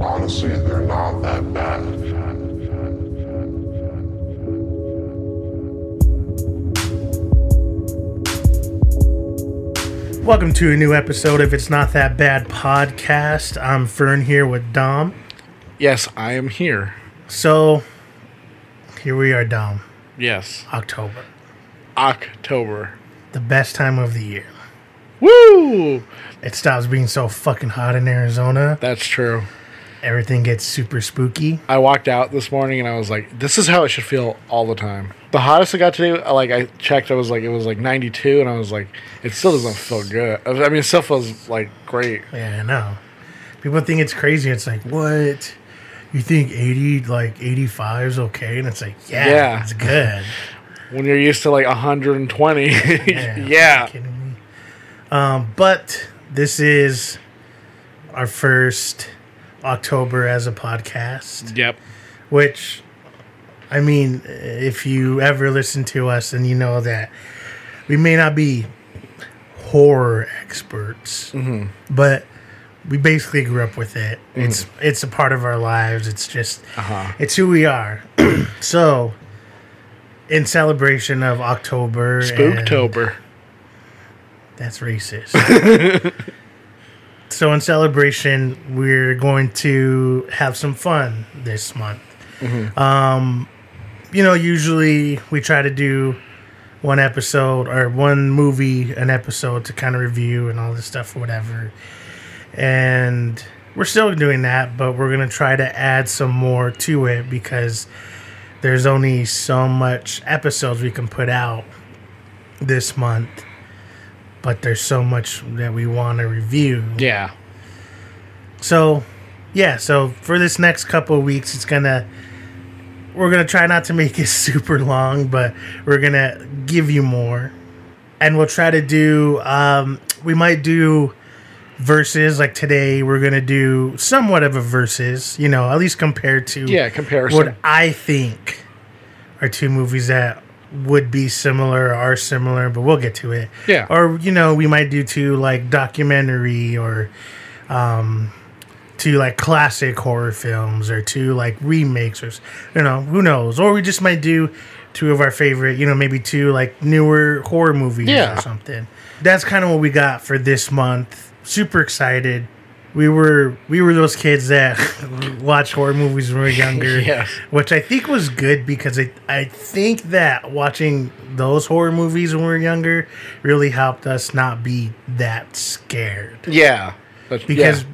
Honestly, they're not that bad. Welcome to a new episode of It's Not That Bad podcast. I'm Fern here with Dom. Yes, I am here. So, here we are, Dom. Yes. October. October. The best time of the year. Woo! It stops being so fucking hot in Arizona. That's true. Everything gets super spooky. I walked out this morning and I was like, this is how it should feel all the time. The hottest it got today, like I checked, I was like, it was like 92, and I was like, it still doesn't feel good. I mean, it still feels like great. Yeah, I know. People think it's crazy. It's like, what? You think 80, like 85 is okay? And it's like, yeah, Yeah. it's good. When you're used to like 120. Yeah. Yeah. Kidding me? Um, but this is our first October as a podcast, Yep. which, I mean, if you ever listen to us and you know that we may not be horror experts, but we basically grew up with it. It's it's a part of our lives. It's just Uh-huh. it's who we are. so, in celebration of October, and- Spooktober. that's racist. so, in celebration, we're going to have some fun this month. Um, you know, usually we try to do one episode or one movie, an episode to kind of review and all this stuff or whatever. And we're still doing that, but we're going to try to add some more to it because there's only so much episodes we can put out this month but there's so much that we want to review. Yeah. So, yeah, so for this next couple of weeks, it's gonna we're gonna try not to make it super long, but we're gonna give you more, and we'll try to do. Um, we might do verses like today. We're gonna do somewhat of a verses, you know, at least compared to Yeah, comparison. what I think are two movies that would be similar or are similar, but we'll get to it. Yeah. Or you know, we might do two like documentary or um two like classic horror films or two like remakes or you know, who knows. Or we just might do two of our favorite, you know, maybe two like newer horror movies Yeah. or something. That's kind of what we got for this month. Super excited. We were we were those kids that watched horror movies when we were younger which I think was good because I, I think that watching those horror movies when we were younger really helped us not be that scared. Yeah. Because, yeah.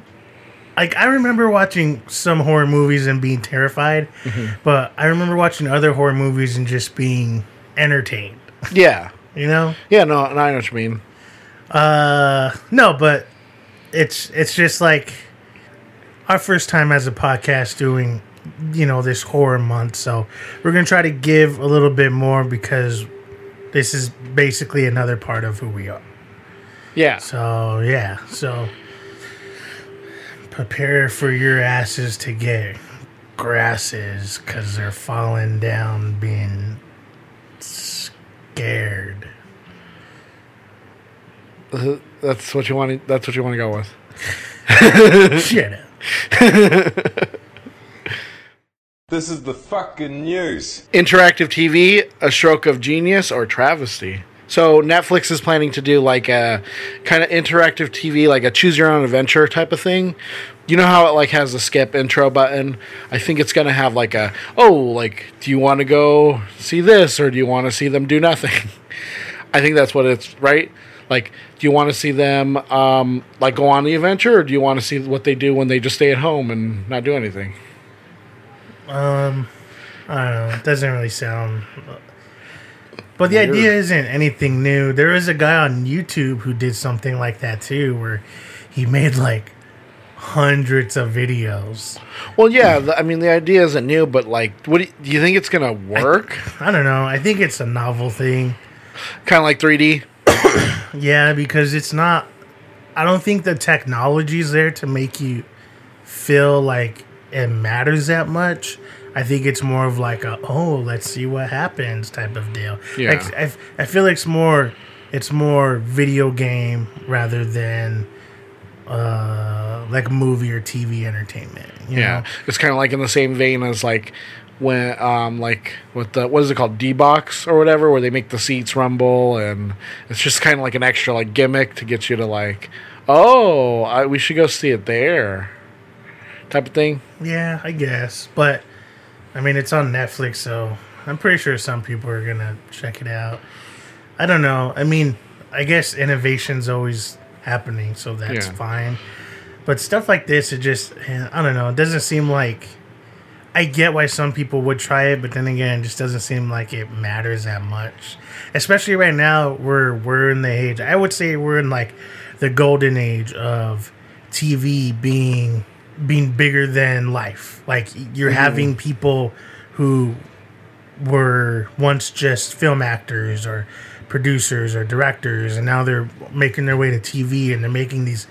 like, I remember watching some horror movies and being terrified, Mm-hmm. but I remember watching other horror movies and just being entertained. Yeah. You know? Yeah, no, and I know what you mean. Uh, no, but it's it's just like our first time as a podcast doing, you know, this horror month. So we're gonna try to give a little bit more because this is basically another part of who we are. Yeah. So yeah, so prepare for your asses to get grasses because they're falling down, being scared. Uh, That's what you want. To, that's what you want to go with. Shut up. This is the fucking news. Interactive TV, a stroke of genius or travesty. So Netflix is planning to do like a kind of interactive TV, like a choose your own adventure type of thing. You know how it like has the skip intro button? I think it's gonna have like a oh, like do you want to go see this or do you want to see them do nothing? I think that's what it's right. Like, do you want to see them um, like go on the adventure, or do you want to see what they do when they just stay at home and not do anything? Um, I don't know. It doesn't really sound. But the Weird. idea isn't anything new. There is a guy on YouTube who did something like that too, where he made like hundreds of videos. Well, yeah. The, I mean, the idea isn't new, but like, what do you, do you think it's gonna work? I don't know. I think it's a novel thing. kind of like 3D. Yeah, because it's not. I don't think the technology's there to make you feel like it matters that much. I think it's more of like a oh let's see what happens type of deal. Yeah. Like, I, I feel like it's more it's more video game rather than uh, like movie or TV entertainment. You Yeah, know? it's kind of like in the same vein as like when um like with the what is it called D box or whatever where they make the seats rumble and it's just kind of like an extra like gimmick to get you to like oh I, we should go see it there type of thing. Yeah, I guess. But I mean, it's on Netflix, so I'm pretty sure some people are gonna check it out. I don't know. I mean, I guess innovation's always happening, so that's Yeah. fine. But stuff like this, it just eh, I don't know. It doesn't seem like I get why some people would try it, but then again, it just doesn't seem like it matters that much. Especially right now, we're we're in the age. I would say we're in like the golden age of TV being being bigger than life. Like you're mm-hmm. having people who were once just film actors or producers or directors, and now they're making their way to TV and they're making these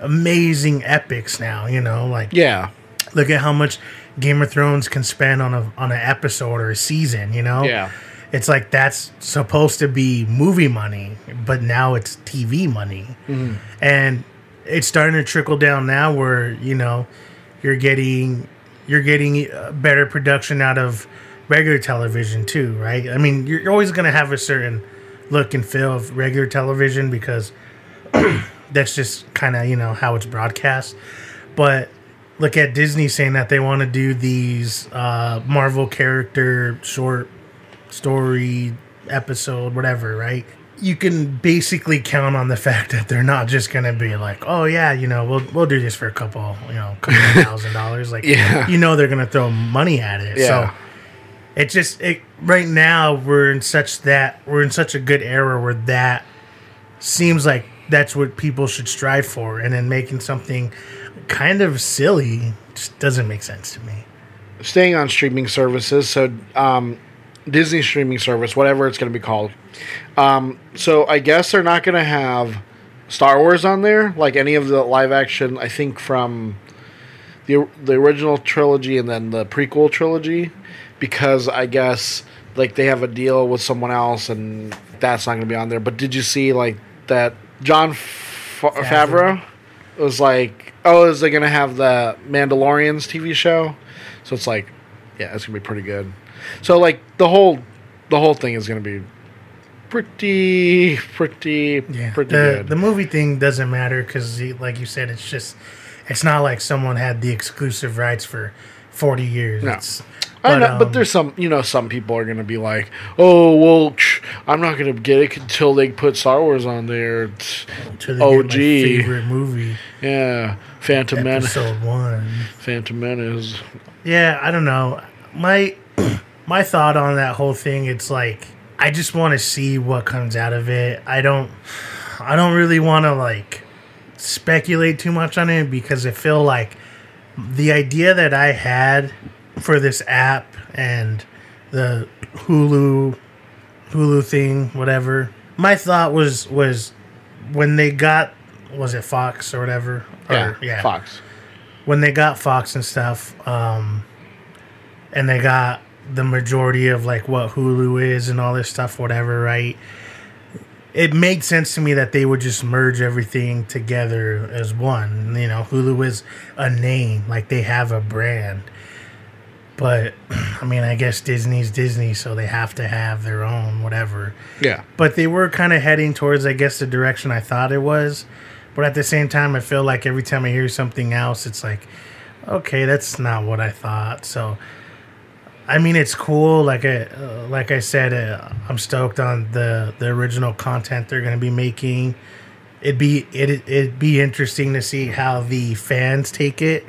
amazing epics now. You know, like Yeah, look at how much Game of Thrones can spend on a on an episode or a season. You know, yeah, it's like that's supposed to be movie money, but now it's TV money, and it's starting to trickle down now where you know you're getting you're getting uh, better production out of regular television too, right? I mean, you're always going to have a certain look and feel of regular television because that's just kind of you know how it's broadcast, but look at Disney saying that they want to do these uh, Marvel character short story episode, whatever, right? You can basically count on the fact that they're not just gonna be like, oh yeah, you know, we'll we'll do this for a couple, you know, couple thousand dollars. Like, Yeah. you know, they're gonna throw money at it. Yeah. So it just it right now we're in such that we're in such a good era where that seems like that's what people should strive for, and then making something kind of silly just doesn't make sense to me. staying on streaming services. So, um, Disney streaming service, whatever it's going to be called. Um, so, I guess they're not going to have Star Wars on there, like any of the live action. I think from the the original trilogy and then the prequel trilogy, because I guess like they have a deal with someone else, and that's not going to be on there. But did you see like that John F- Favreau. Favreau was like, oh, is they going to have the Mandalorians TV show? So it's like, yeah, it's gonna be pretty good. So like the whole, the whole thing is gonna be pretty, pretty, Yeah, pretty the good. the movie thing doesn't matter because, like you said, it's just it's not like someone had the exclusive rights for forty years. No. It's, I know, um, but there's some, you know, some people are gonna be like, oh, well, I'm not gonna get it until they put Star Wars on there. The OG. my favorite movie yeah, Phantom Menace. episode one. Phantom Menace. Yeah, I don't know. My my thought on that whole thing, it's like I just want to see what comes out of it. I don't I don't really want to like speculate too much on it because I feel like the idea that I had for this app and the Hulu Hulu thing, whatever. My thought was was when they got was it Fox or whatever? Or, Yeah, Fox. when they got Fox and stuff, um, and they got the majority of like what Hulu is and all this stuff, whatever, right? It made sense to me that they would just merge everything together as one. You know, Hulu is a name, like they have a brand. But I mean, I guess Disney's Disney, so they have to have their own whatever. Yeah, but they were kind of heading towards i guess the direction i thought it was. But at the same time i feel like every time i hear something else it's like okay that's not what i thought. So i mean it's cool. Like i uh, like i said uh, i'm stoked on the the original content they're going to be making. It'd be it, it'd be interesting to see how the fans take it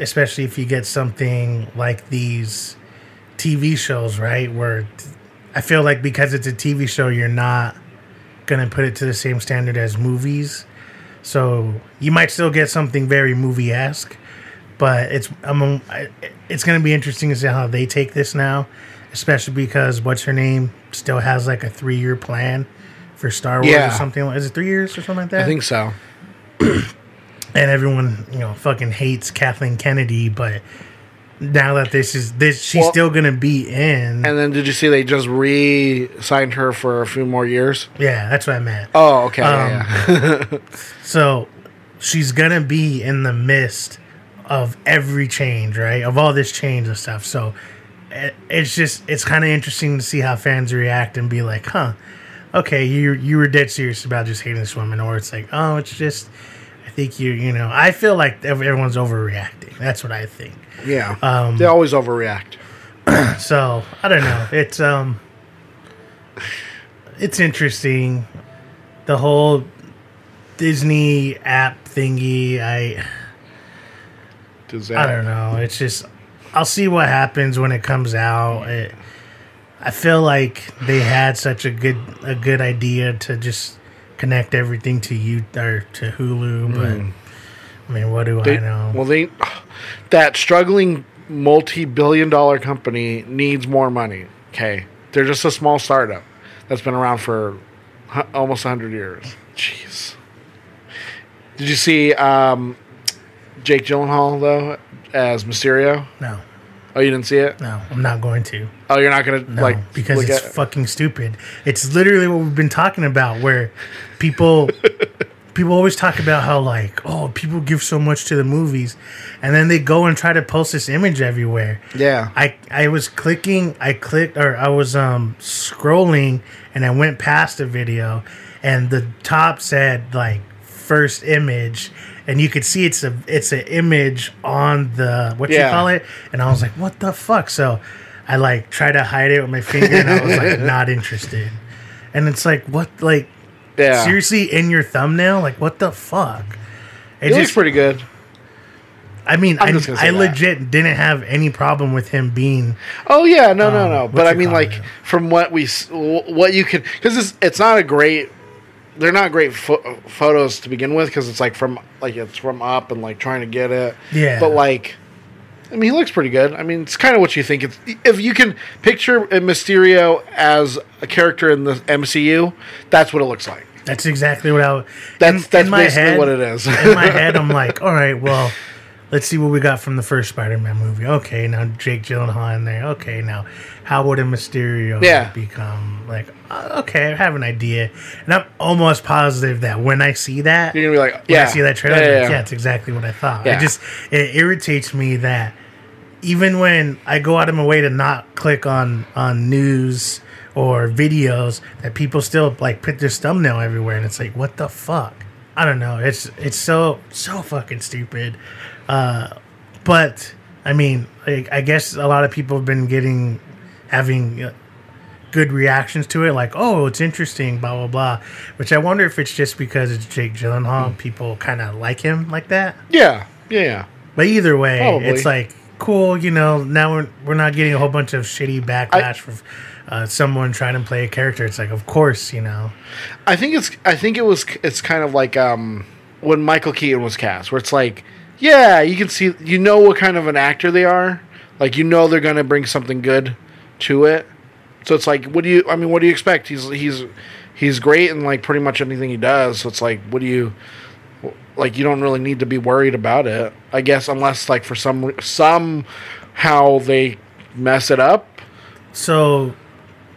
especially if you get something like these tv shows right where I feel like because it's a TV show, you're not gonna put it to the same standard as movies. So you might still get something very movie esque, but it's I'm it's gonna be interesting to see how they take this now, especially because what's her name still has like a three year plan for Star Wars Yeah. or something. Is it three years or something like that? I think so. and everyone you know fucking hates Kathleen Kennedy, but now that this is this, she's Well- still gonna be in. And then did you see they just re-signed her for a few more years? yeah, that's what I meant. Oh, okay. Um, yeah, yeah. So, she's gonna be in the midst of every change, right? Of all this change and stuff. So it, it's just it's kind of interesting to see how fans react and be like, huh, okay, you you were dead serious about just hating this woman, or it's like, oh, it's just. Think you, you know, I feel like everyone's overreacting. That's what I think. Yeah, Um, they always overreact. So I don't know. It's um, it's interesting. The whole Disney app thingy. I Does I don't know. It's just I'll see what happens when it comes out. It, I feel like they had such a good a good idea to just connect everything to you or to Hulu, but I mean, what do They- I know? Well, they that struggling multi-billion-dollar company needs more money. Okay, they're just a small startup that's been around for almost hundred years. Jeez. Did you see um, Jake Gyllenhaal though as Mysterio? no, Oh, you didn't see it? no, I'm not going to. Oh, you're not gonna No, like because it's at- fucking stupid. It's literally what we've been talking about, where people people always talk about how like, oh, people give so much to the movies, and then they go and try to post this image everywhere. yeah. I I was clicking, I clicked, or I was um scrolling, and I went past a video, and the top said like first image. And you could see it's a it's an image on the what you call it, and I was like, "What the fuck?" So I like try to hide it with my finger, and I was like, "Not interested." And it's like, what, like, Yeah. seriously, in your thumbnail, like, what the fuck? It It looks pretty good. I mean, I'm I, just I legit didn't have any problem with him being Oh yeah, no, no, Um, no. what But I mean, like it? from what we, s- what you can, because it's it's not a great. They're not great pho- photos to begin with because it's like from like it's from up and like trying to get it. Yeah. But like, I mean, he looks pretty good. I mean, it's kind of what you think. It's if you can picture a Mysterio as a character in the MCU, that's what it looks like. That's exactly what I. w- That's- that's basically what it is. in my head, I'm like, all right, well, let's see what we got from the first Spider-Man movie. Okay, now Jake Gyllenhaal in there. Okay, now how would a Mysterio Yeah. become? Like, uh, okay, I have an idea, and I'm almost positive that when I see that, You're gonna be like, when yeah, I see that trailer, yeah, yeah, yeah. yeah, it's exactly what I thought. It just it irritates me that even when I go out of my way to not click on on news or videos, that people still like put this thumbnail everywhere, and it's like, what the fuck? I don't know. It's it's so so fucking stupid. Uh, but I mean, like, I guess a lot of people have been getting having. Good reactions to it, like "Oh, it's interesting," blah blah blah. Which I wonder if it's just because it's Jake Gyllenhaal, Hmm. people kind of like him like that. yeah, yeah. But either way, Probably. it's like cool. You know, now we're we're not getting a whole bunch of shitty backlash from uh, someone trying to play a character. It's like, of course, you know. I think it's I think it was it's kind of like um when Michael Keaton was cast, where it's like, yeah, you can see you know what kind of an actor they are, like you know they're gonna bring something good to it. So it's like, what do you? I mean, what do you expect? He's he's he's great in like pretty much anything he does. So it's like, what do you? Like you don't really need to be worried about it, I guess, unless like for some somehow they mess it up. So,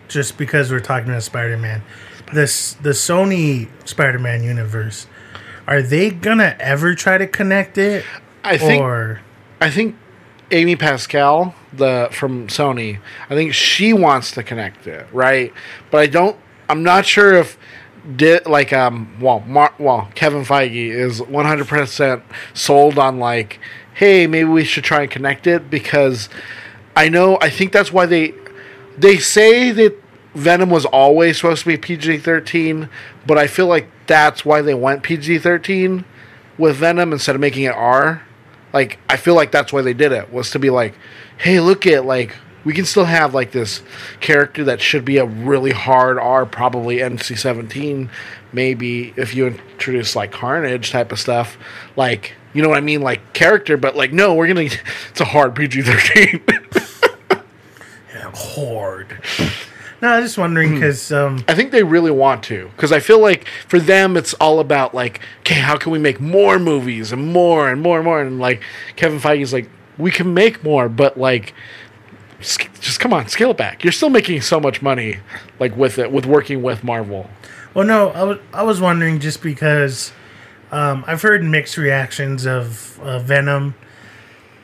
just because we're talking about Spider Man, this the Sony Spider Man universe, are they gonna ever try to connect it? I think or I think Amy Pascal, the from Sony, I think she wants to connect it, right? But I don't. I'm not sure if did like um well Mar- well Kevin Feige is 100 percent sold on like hey maybe we should try and connect it because I know I think that's why they they say that Venom was always supposed to be PG 13, but I feel like that's why they went PG 13 with Venom instead of making it R. Like I feel like that's why they did it was to be like, hey, look at like we can still have like this character that should be a really hard R, probably NC 17, maybe if you introduce like Carnage type of stuff, like you know what I mean, like character, but like no, we're gonna it's a hard PG 13. horde? No, I was just wondering Hmm. because um, I think they really want to because I feel like for them it's all about like, okay, how can we make more movies and more and more and more and like Kevin Feige's like, we can make more, but like, just come on, scale it back. You're still making so much money, like with it with working with Marvel. Well, no, I was I was wondering just because Um, I've heard mixed reactions of uh, Venom,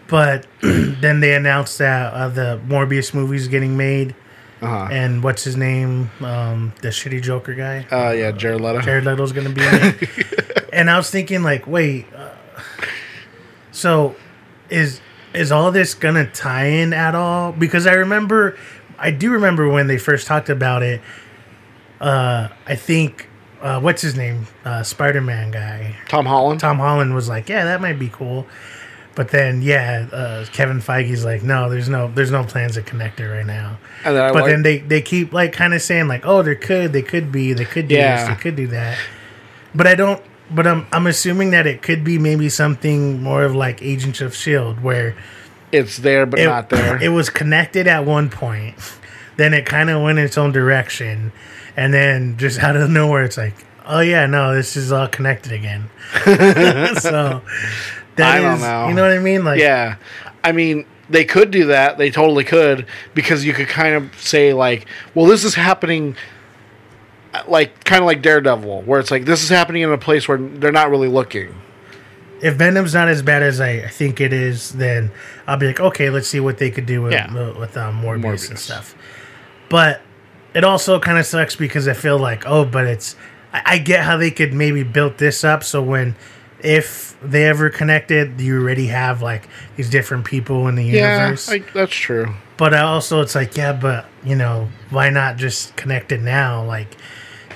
but then they announced that uh, the Morbius movie's getting made, Uh-huh. and what's his name, um, the shitty Joker guy, Uh, yeah, Jared Leto. Jared Leto's gonna be in it. and I was thinking, like, wait, uh, so is is all this gonna tie in at all? Because I remember, I do remember when they first talked about it. Uh, I think, uh, what's his name, uh, Spider Man guy, Tom Holland. Tom Holland was like, yeah, that might be cool. But then, yeah, uh, Kevin Feige's like, no, there's no, there's no plans to connect it right now. And then But like- then they, they keep like kind of saying like, oh, there could, they could be, they could do Yeah. this, they could do that. But I don't. But I'm I'm assuming that it could be maybe something more of like Agents of Shield, where it's there but it, not there. it was connected at one point, then it kind of went its own direction, and then just out of nowhere, it's like, oh yeah, no, this is all connected again. so that I don't know. you know what I mean? Like, yeah, I mean they could do that. They totally could because you could kind of say like, well, this is happening. uh, Like kind of like Daredevil, where it's like this is happening in a place where they're not really looking. if Venom's not as bad as I think it is, then I'll be like, okay, let's see what they could do with Yeah. with, with um, Morbius, and stuff. But it also kind of sucks because I feel like, oh, but it's I, I get how they could maybe build this up so when if they ever connected, you already have like these different people in the Yeah, universe. like, that's true. but I also, it's like, yeah, but you know, why not just connect it now? Like,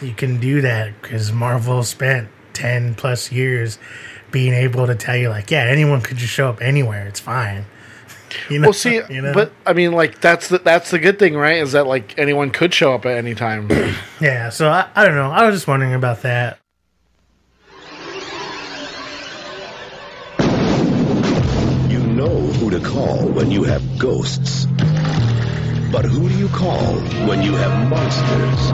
you can do that because Marvel spent ten plus years being able to tell you, like, yeah, anyone could just show up anywhere. It's fine. You know, Well, see, you know? but I mean, like that's the that's the good thing, right? Is that like anyone could show up at any time. yeah. So I, I don't know. I was just wondering about that. Who to call when you have ghosts. But who do you call when you have monsters?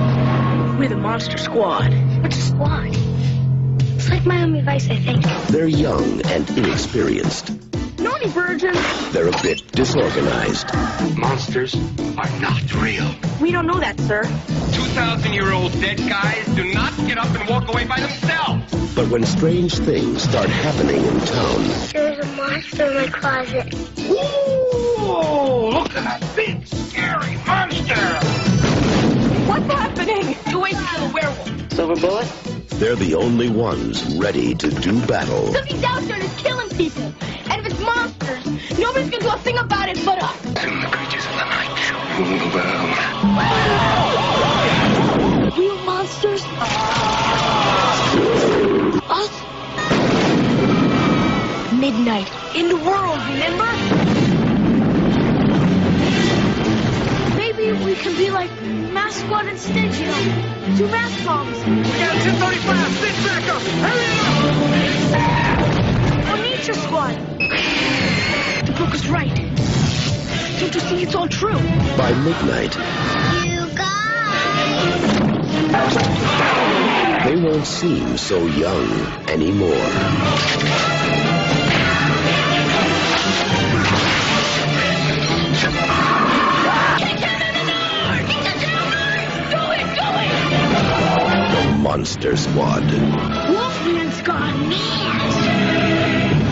We're the Monster Squad. What's a squad? It's like Miami Vice, I think. They're young and inexperienced. Naughty virgin. They're a bit disorganized. Monsters are not real. We don't know that, sir. 2,000 year old dead guys do not get up and walk away by themselves. But when strange things start happening in town, There's a monster in my closet. Ooh, look at that big, scary monster! What's happening? You wait till the werewolf. Silver bullet? They're the only ones ready to do battle. Something's out there that's killing people. And if it's monsters, nobody's gonna do a thing about it but us. And the creatures of the night rule the world. Real monsters? Us? Midnight. In the world, remember? Maybe we can be like Mask Squad instead, you know. Two mask bombs. Down 1035, sit back up! Hurry Or Nature Squad. The book is right. Don't you see it's all true? By midnight, You guys. they won't seem so young anymore. Monster Squad. Wolfman's gone mad.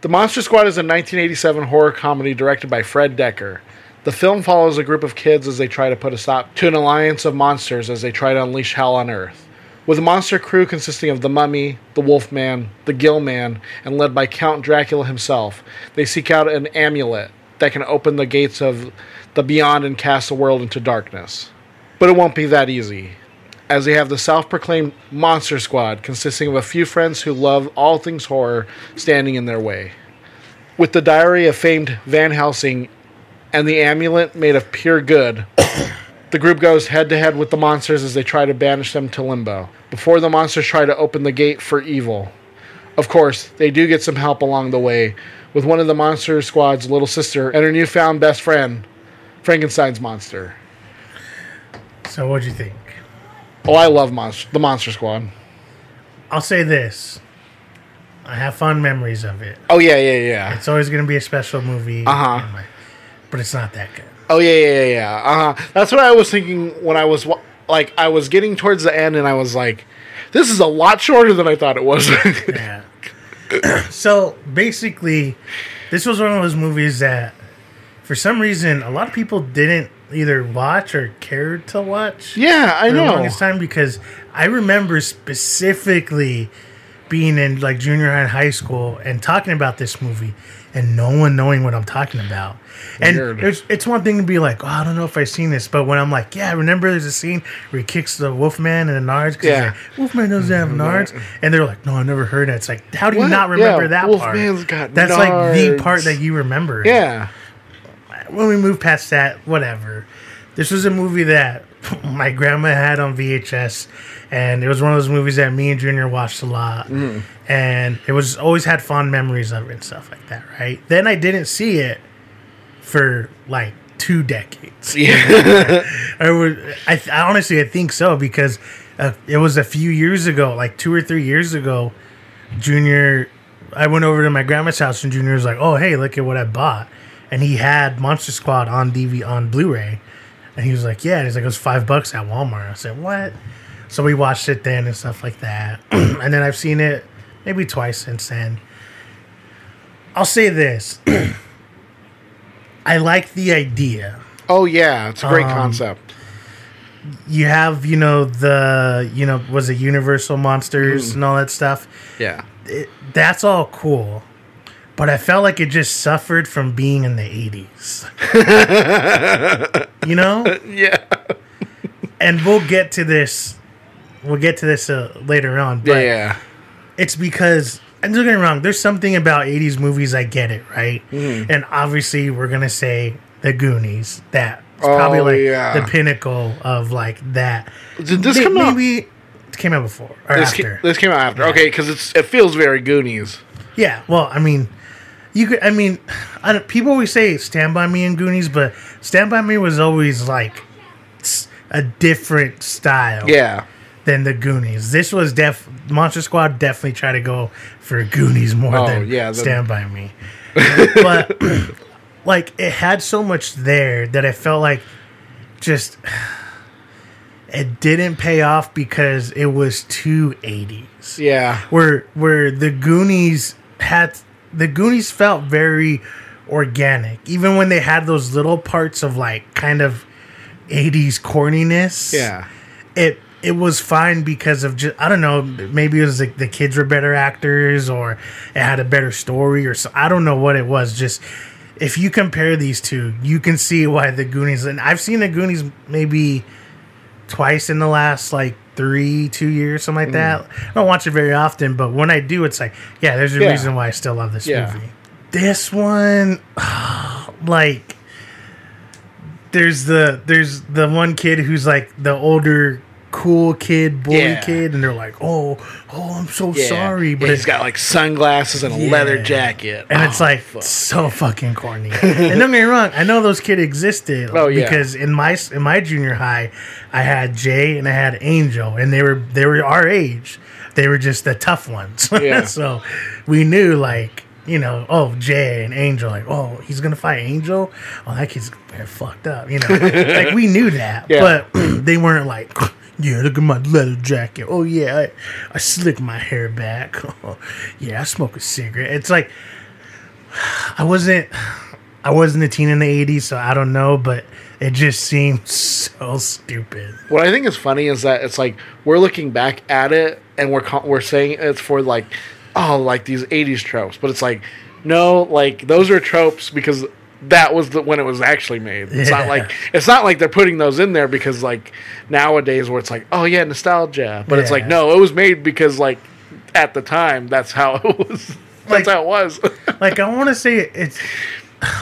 The Monster Squad is a 1987 horror comedy directed by Fred Dekker. The film follows a group of kids as they try to put a stop to an alliance of monsters as they try to unleash hell on Earth. With a monster crew consisting of the Mummy, the Wolfman, the Gill Man, and led by Count Dracula himself, they seek out an amulet that can open the gates of the beyond and cast the world into darkness. But it won't be that easy as they have the self proclaimed Monster Squad, consisting of a few friends who love all things horror, standing in their way. With the diary of famed Van Helsing and the amulet made of pure good, the group goes head to head with the monsters as they try to banish them to limbo, before the monsters try to open the gate for evil. Of course, they do get some help along the way, with one of the Monster Squad's little sister and her newfound best friend, Frankenstein's monster. So what'd you think? Oh, I love monster, the Monster Squad. I'll say this. I have fond memories of it. Oh yeah, yeah, yeah. It's always going to be a special movie. Uh-huh. my- But it's not that good. Oh yeah, yeah, yeah, yeah. Uh huh. That's what I was thinking when I was like I was getting towards the end, and I was like, "This is a lot shorter than I thought it was." Yeah. so basically, this was one of those movies that, for some reason, a lot of people didn't either watch or cared to watch. yeah, I for the know. longest time because I remember specifically being in like junior high and high school and talking about this movie and no one knowing what I'm talking about. And it's, it's one thing to be like, oh, I don't know if I've seen this, but when I'm like, yeah, I remember there's a scene where he kicks the Wolfman and the Nards. 'cause he's Yeah. like, Wolfman doesn't have Nards. And they're like, no, I never heard that. It's like, how do you What? not remember Yeah, that Wolfman's part? got That's like the part that you remember Yeah, when we move past that, whatever. This was a movie that my grandma had on VHS, and it was one of those movies that me and Junior watched a lot, Mm. and it was always had fond memories of it and stuff like that. Right? Then I didn't see it for like two decades. yeah, I would, I, I honestly, I think so because uh, it was a few years ago, like two or three years ago. Junior, I went over to my grandma's house, and Junior was like, "Oh, hey, look at what I bought," and he had Monster Squad on DV on Blu-ray, and he was like, "Yeah," and he's like, "It was five bucks at Walmart." I said, "What?" So we watched it then and stuff like that, and then I've seen it maybe twice since then. I'll say this. I like the idea oh yeah, it's a great Um, concept. you have you know the you know was it universal monsters and all that stuff Yeah, it, that's all cool but i felt like it just suffered from being in the 80s you know yeah, and we'll get to this we'll get to this uh, later on but yeah, yeah. it's because and don't get me wrong there's something about 80s movies i get it right Mm-hmm. and obviously we're gonna say the goonies that it's Oh, probably like yeah. the pinnacle of like that Did this come out? maybe it came out before or This, after ca- this came out after. Okay, because it's it feels very Goonies. yeah well i mean you could i mean I people always say stand by me and goonies but stand by me was always like a different style Yeah, than the Goonies. This was def Monster Squad definitely tried to go for Goonies more Oh, than yeah, the- Stand by Me. but like it had so much there that I felt like just it didn't pay off because it was too 80s. yeah, Where where the Goonies had the Goonies felt very organic even when they had those little parts of like kind of 80s corniness yeah. it it was fine because of just I don't know maybe it was like the kids were better actors or it had a better story or so I don't know what it was just if you compare these two you can see why the Goonies and I've seen the Goonies maybe twice in the last like three two years something like that mm. I don't watch it very often but when I do it's like yeah there's a Yeah. reason why I still love this Yeah. movie this one like there's the there's the one kid who's like the older cool kid bully Yeah. kid and they're like oh oh i'm so Yeah. sorry but Yeah, he's got like sunglasses and a leather jacket, and Oh, it's like fuck. so fucking corny and don't get me wrong i know those kids existed Oh, yeah. because in my in my junior high i had jay and i had angel and they were they were our age they were just the tough ones Yeah. so we knew like you know, oh Jay and Angel, like, oh, he's gonna fight Angel. Oh, that kid's fucked up. You know, like we knew that, Yeah. but they weren't like, yeah, look at my leather jacket. Oh yeah, I, I slick my hair back. yeah, I smoke a cigarette. It's like I wasn't, I wasn't a teen in the '80s, so I don't know, but it just seems so stupid. What I think is funny is that it's like we're looking back at it and we're we're saying it's for like oh like these 80s tropes but it's like no like those are tropes because that was the when it was actually made it's Yeah. not like it's not like they're putting those in there because like nowadays where it's like oh yeah nostalgia but it's like no it was made because like at the time that's how it was Like- that's how it was like I want to say it's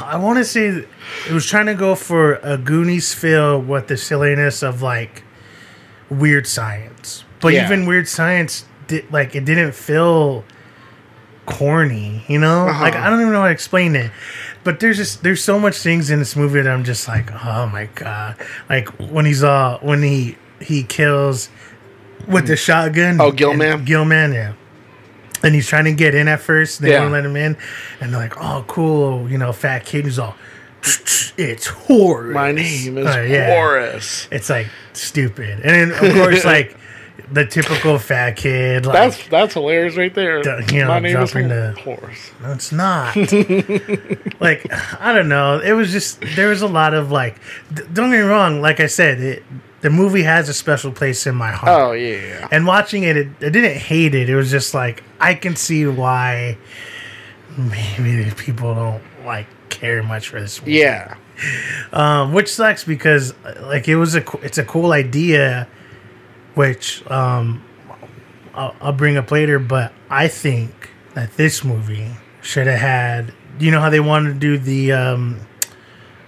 I want to say it was trying to go for a Goonies feel with the silliness of like weird science, but Yeah. even weird science did like it didn't feel corny, you know? Like uh-huh. I don't even know how to explain it. But there's just there's so much things in this movie that I'm just like, oh my god! Like when he's uh when he he kills with the shotgun. Oh, Gill Man? Gilman, yeah and he's trying to get in at first. They Yeah. won't let him in, and they're like, "Oh, cool, you know, fat kid." He's all, it's Horace. My name is Uh, yeah. Horace. It's like stupid, and then of course like the typical fat kid. Like, That's that's hilarious right there. The- you know, My name is dropping the- Horace. No, it's not. like I don't know. It was just there was a lot of like. d- Don't get me wrong. Like I said, it, the movie has a special place in my heart. Oh yeah, yeah. And watching it, it, I didn't hate it. It was just like I can see why maybe people don't like care much for this movie. yeah. Um, which sucks because like it was a it's a cool idea, which um, I'll, I'll bring up later. But I think that this movie should have had. You know how they wanted to do the um,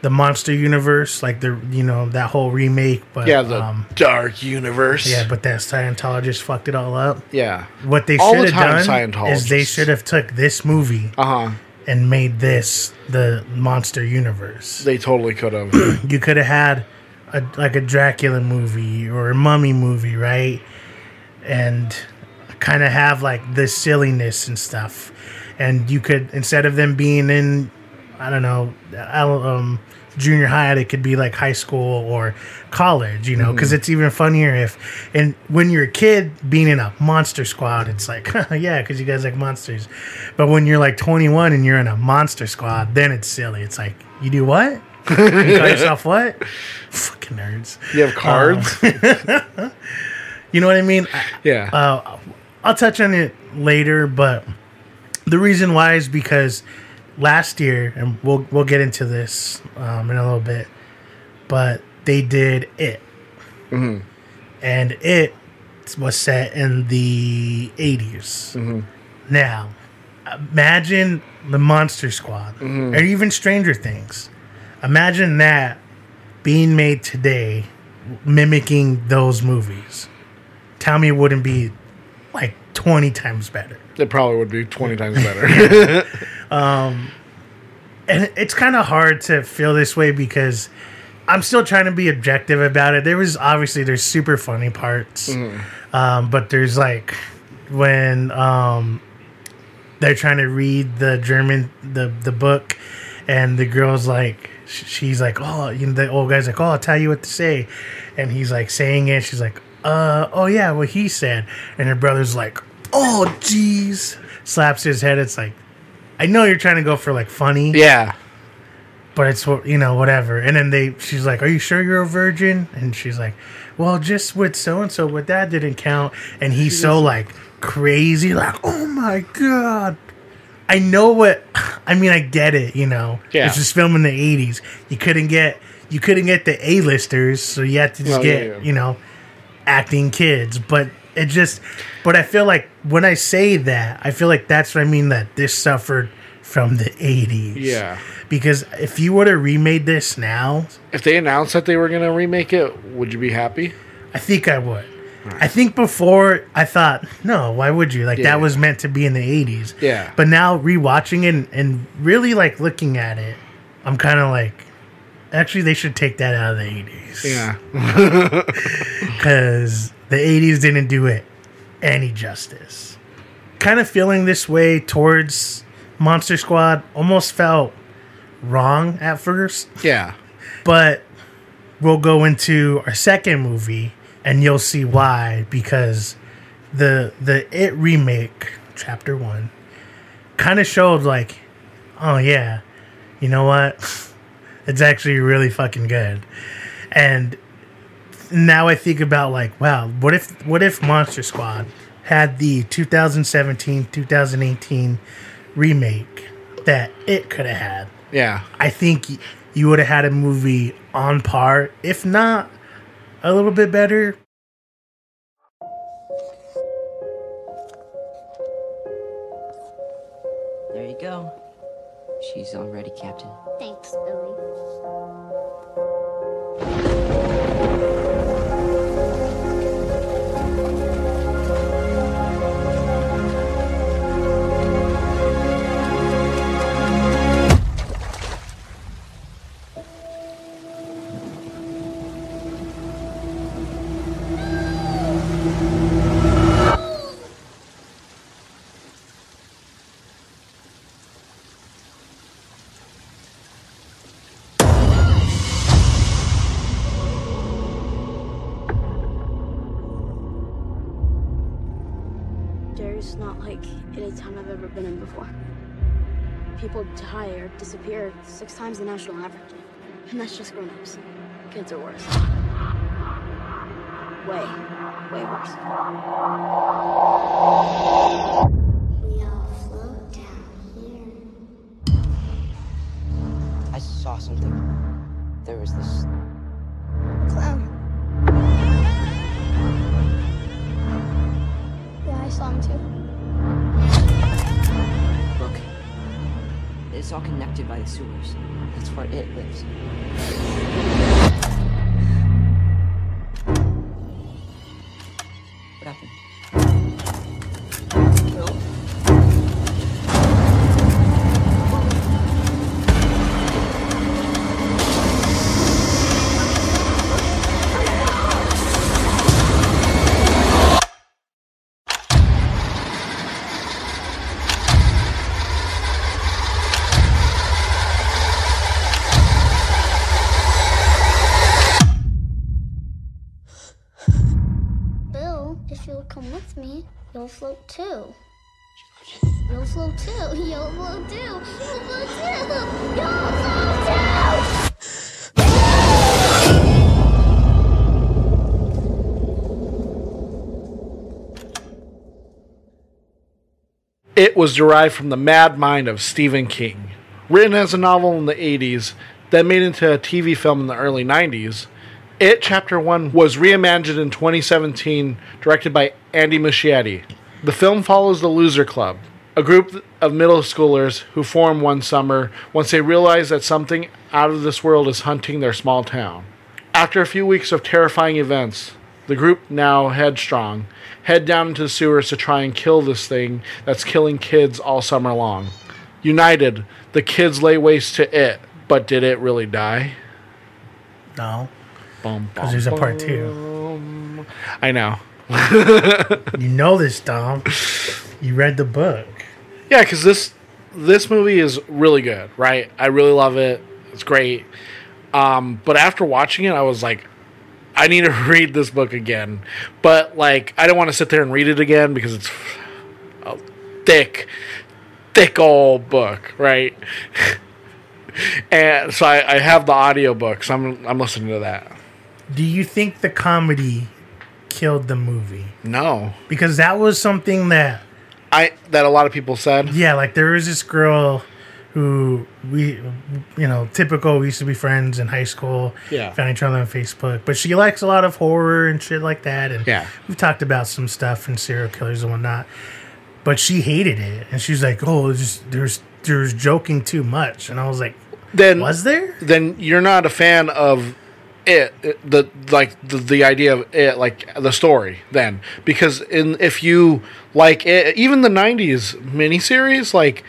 the monster universe, like the you know that whole remake, but Yeah, the um, dark universe. yeah, but that Scientologist fucked it all up. yeah. What they All the should have time done is they should have took this movie Uh huh. and made this the monster universe. They totally could have. you could have had a like a Dracula movie or a mummy movie, right? And kind of have like the silliness and stuff. And you could instead of them being in I don't know, um junior high, it could be like high school or college, you know, because it's even funnier if and when you're a kid being in a monster squad, it's like yeah, because you guys like monsters. But when you're like 21 and you're in a monster squad, then it's silly. It's like you do what? You call yourself what? Fucking nerds. You have cards. You know what I mean? Yeah. uh, I'll touch on it later, but the reason why is because last year, and we'll we'll get into this um, in a little bit, but they did it, and it was set in the 80s. Now, imagine the Monster Squad, or even Stranger Things. Imagine that being made today, mimicking those movies. Tell me it wouldn't be like 20 times better. it probably would be twenty times better. And it's kind of hard to feel this way because I'm still trying to be objective about it. There was obviously there's super funny parts, um, but there's like when um, they're trying to read the German the the book, and the girl's like she's like oh you know the old guy's like oh I'll tell you what to say, and he's like saying it. She's like uh oh yeah what he said, and her brother's like oh jeez. Slaps his head. It's like I know you're trying to go for like funny, yeah. but it's what you know whatever. And then they she's like are you sure you're a virgin? And she's like well just with so and so but that didn't count. And he's so like crazy like oh my god i know what i mean i get it you know Yeah. it's just filmed in the 80s you couldn't get you couldn't get the a-listers so you had to just get yeah, yeah. you know acting kids but it just but i feel like when i say that i feel like that's what i mean that this suffered from the 80s Yeah. because if you were to remade this now, If they announced that they were gonna remake it, would you be happy? I think I would. I think before I thought, no, why would you? Like Yeah. that was meant to be in the eighties. Yeah. But now rewatching it and, and really like looking at it, I'm kind of like, actually, they should take that out of the eighties. Yeah. Because the eighties didn't do it any justice. Kind of feeling this way towards Monster Squad almost felt wrong at first. Yeah. but we'll go into our second movie and you'll see why because the the it remake chapter 1 kind of showed like oh yeah you know what? It's actually really fucking good. And now i think about like wow what if what if monster squad had the 2017 2018 remake that it could have had? Yeah. I think you would have had a movie on par, if not a little bit better. There you go. She's all ready, Captain. Thanks, Billy. Like any time I've ever been in before. People die or disappear six times the national average. And that's just grown-ups. Kids are worse. Way, way worse. We all float down here. I saw something. There was this. Clown. Yeah, I saw him too. It's all connected by the sewers. That's where it lives. It was derived from the mad mind of Stephen King. Written as a novel in the 80s, then made into a TV film in the early 90s, It Chapter 1 was reimagined in 2017, directed by Andy Muschietti. The film follows the Loser Club, a group of middle schoolers who form one summer once they realize that something out of this world is hunting their small town. After a few weeks of terrifying events, the group, now headstrong, head down into the sewers to try and kill this thing that's killing kids all summer long. United, the kids lay waste to it, but did it really die? No, Bum, because there's a part two. I know. You know this, Dom. You read the book. Yeah, because this this movie is really good, right? I really love it. It's great. Um, but after watching it, I was like, I need to read this book again. But like, I don't want to sit there and read it again because it's a thick, thick old book, right? and so I, I have the audiobook, so I'm I'm listening to that. Do you think the comedy killed the movie? No, Because that was something that, I that a lot of people said. yeah, like there was this girl who we, you know, typical. We used to be friends in high school. Yeah. found each other on Facebook, but she likes a lot of horror and shit like that. And Yeah. we've talked about some stuff and serial killers and whatnot. But she hated it, and she's like, "Oh, just there's there's joking too much," and I was like, Then "Was there?" then you're not a fan of it it- the like the, the idea of it like the story then because in if you like it even the 90s miniseries like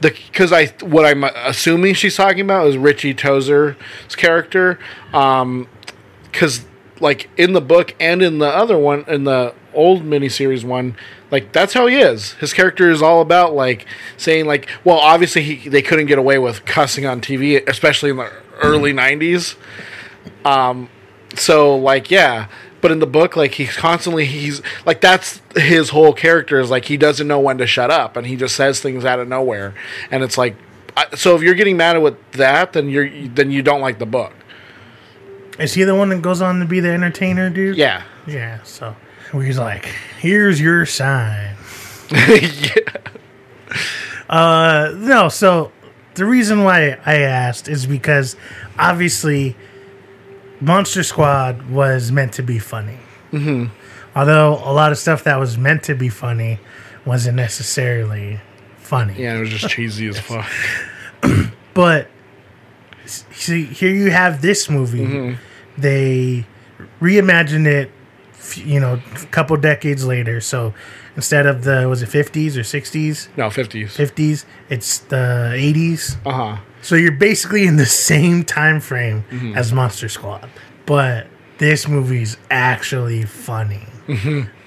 the because i what i'm assuming she's talking about is richie tozier's character um because like in the book and in the other one in the old miniseries one like that's how he is. His character is all about like saying like well obviously he, they couldn't get away with cussing on tv especially in the early 90s um so like yeah but in the book like he's constantly he's like that's his whole character is like he doesn't know when to shut up and he just says things out of nowhere and it's like I, so if you're getting mad with that then you're then you don't like the book Is he the one that goes on to be the entertainer, dude? yeah Yeah, so he's like, here's your sign. yeah Uh, no, so the reason why I asked is because obviously Monster Squad was meant to be funny. Mm-hmm. Although a lot of stuff that was meant to be funny wasn't necessarily funny. Yeah, it was just cheesy as fuck. But see, here you have this movie. They reimagined it, you know, a couple decades later. So instead of the was it fifties or sixties, No, fifties. fifties, it's the eighties. Uh huh. So you're basically in the same time frame Mm-hmm. as Monster Squad, but this movie's actually funny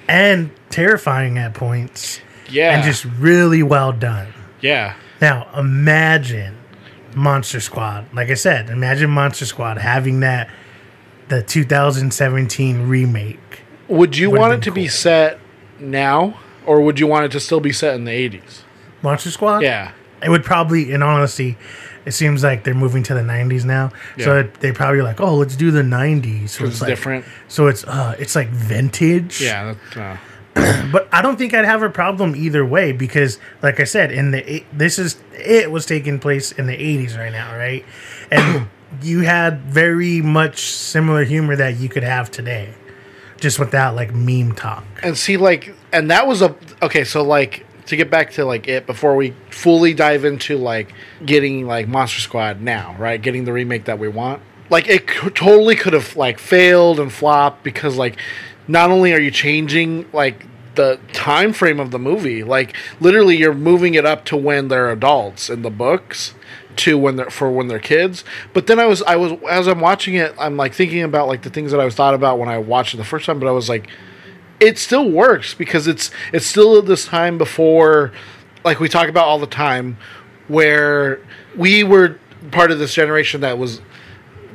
and terrifying at points, Mm-hmm. Yeah. and just really well done. yeah. Now imagine Monster Squad. Like I said, imagine Monster Squad having that the 2017 remake. Would you Would've want it to be set now, or would you want it to still be set in the eighties? Monster Squad. Yeah, it would probably, in honesty, it seems like they're moving to the '90s now. So it, they probably like, oh, let's do the '90s. So it's like, different. So it's uh, it's like vintage. Yeah, that's, uh, but I don't think I'd have a problem either way because, like I said, in the this is it was taking place in the '80s right now, right? And you had very much similar humor that you could have today, just without like meme talk. and see like and that was a okay so like to get back to like it before we fully dive into like getting like monster squad now right? Getting the remake that we want. Like it could, totally could have like failed and flopped because like not only are you changing like the time frame of the movie like literally you're moving it up to when they're adults in the books to when they're for when they're kids. But then i was i was as i'm watching it i'm like thinking about like the things that i was thought about when i watched it the first time but i was like it still works because it's it's still this time before like we talk about all the time where we were part of this generation that was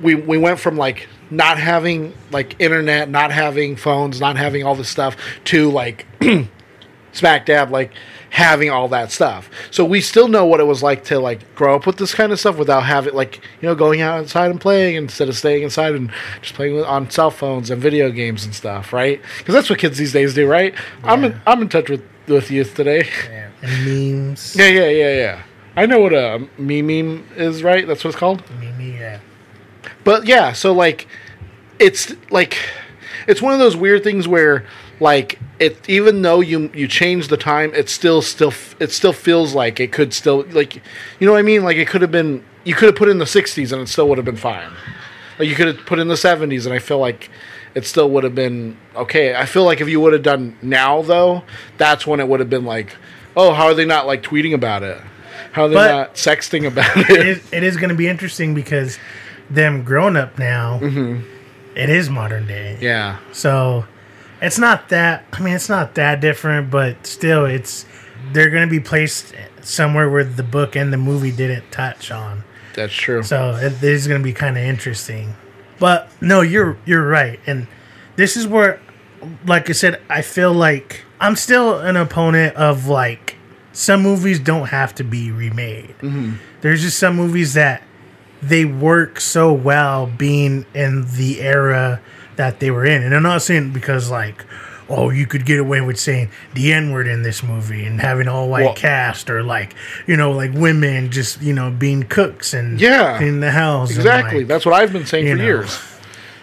we we went from like not having like internet not having phones not having all this stuff to like smack dab like having all that stuff. So we still know what it was like to like grow up with this kind of stuff without having like you know going outside and playing instead of staying inside and just playing with, on cell phones and video games and stuff right? Because that's what kids these days do right? I'm in, i'm in touch with with youth today. And memes. yeah yeah yeah yeah. I know what a meme meme is right? That's what it's called? Meme, yeah. but yeah, so like it's like it's one of those weird things where like it even though you you change the time, it still still it still feels like it could still like you know what I mean? Like it could have been you could have put in the 60s and it still would have been fine. Like you could have put in the 70s and I feel like it still would have been okay. I feel like if you would have done now though, that's when it would have been like, "Oh, how are they not like tweeting about it? How are they But- not sexting about it it?" is, it is going to be interesting because them grown up now, mm-hmm. it is modern day. yeah. So it's not that. I mean, it's not that different, but still, it's they're going to be placed somewhere where the book and the movie didn't touch on. That's true. So it is going to be kind of interesting. But no, you're you're right, and this is where, like I said, I feel like I'm still an opponent of like some movies don't have to be remade. Mm-hmm. There's just some movies that they work so well being in the era that they were in, and I'm not saying because like. Oh, you could get away with saying the N word in this movie and having all white Well- cast, or like you know, like women just you know being cooks and Yeah. in the house. Exactly. like, That's what I've been saying for know. years.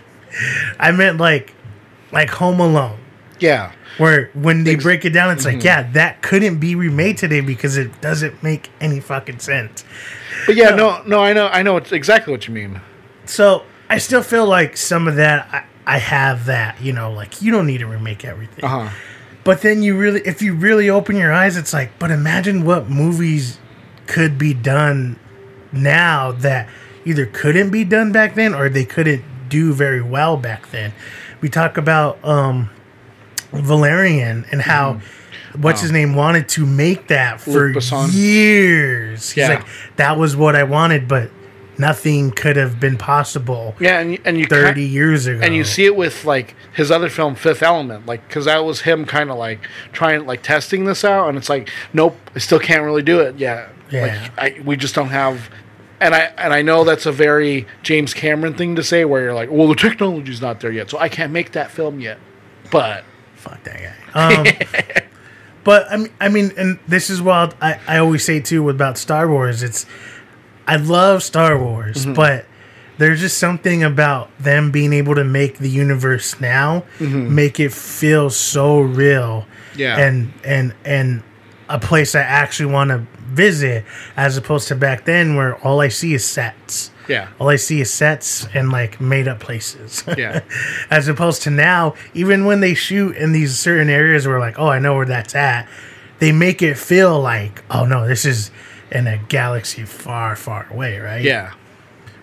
I meant like like Home Alone, Yeah. where when they break it down, it's Mm-hmm. like, yeah, that couldn't be remade today because it doesn't make any fucking sense. But yeah, no, no, I know, I know it's exactly what you mean. So I still feel like some of that I, I have that, you know, like you don't need to remake everything. Uh huh. But then you really, if you really open your eyes, it's like, but imagine what movies could be done now that either couldn't be done back then or they couldn't do very well back then. We talk about um, Valerian and how what's his name wanted to make that for years. He's Yeah. like, that was what I wanted, but nothing could have been possible Yeah, and and you 30 ki- years ago. and you see it with like his other film Fifth Element, like because that was him kind of like trying like testing this out, and it's like, nope, I still can't really do it. Yeah, Yeah. like I, we just don't have. And I and I know that's a very James Cameron thing to say, where you're like, well, the technology's not there yet, so I can't make that film yet. But fuck that guy. Um, but I mean, I mean, and this is what I, I always say too about Star Wars. It's I love Star Wars, mm-hmm. but there's just something about them being able to make the universe now mm-hmm. make it feel so real. Yeah. and and and a place I actually want to visit, as opposed to back then where all I see is sets. yeah, All I see is sets and like made up places. Yeah. As opposed to now, even when they shoot in these certain areas where like, oh, I know where that's at, they make it feel like, oh no, this is in a galaxy far, far away, right? yeah,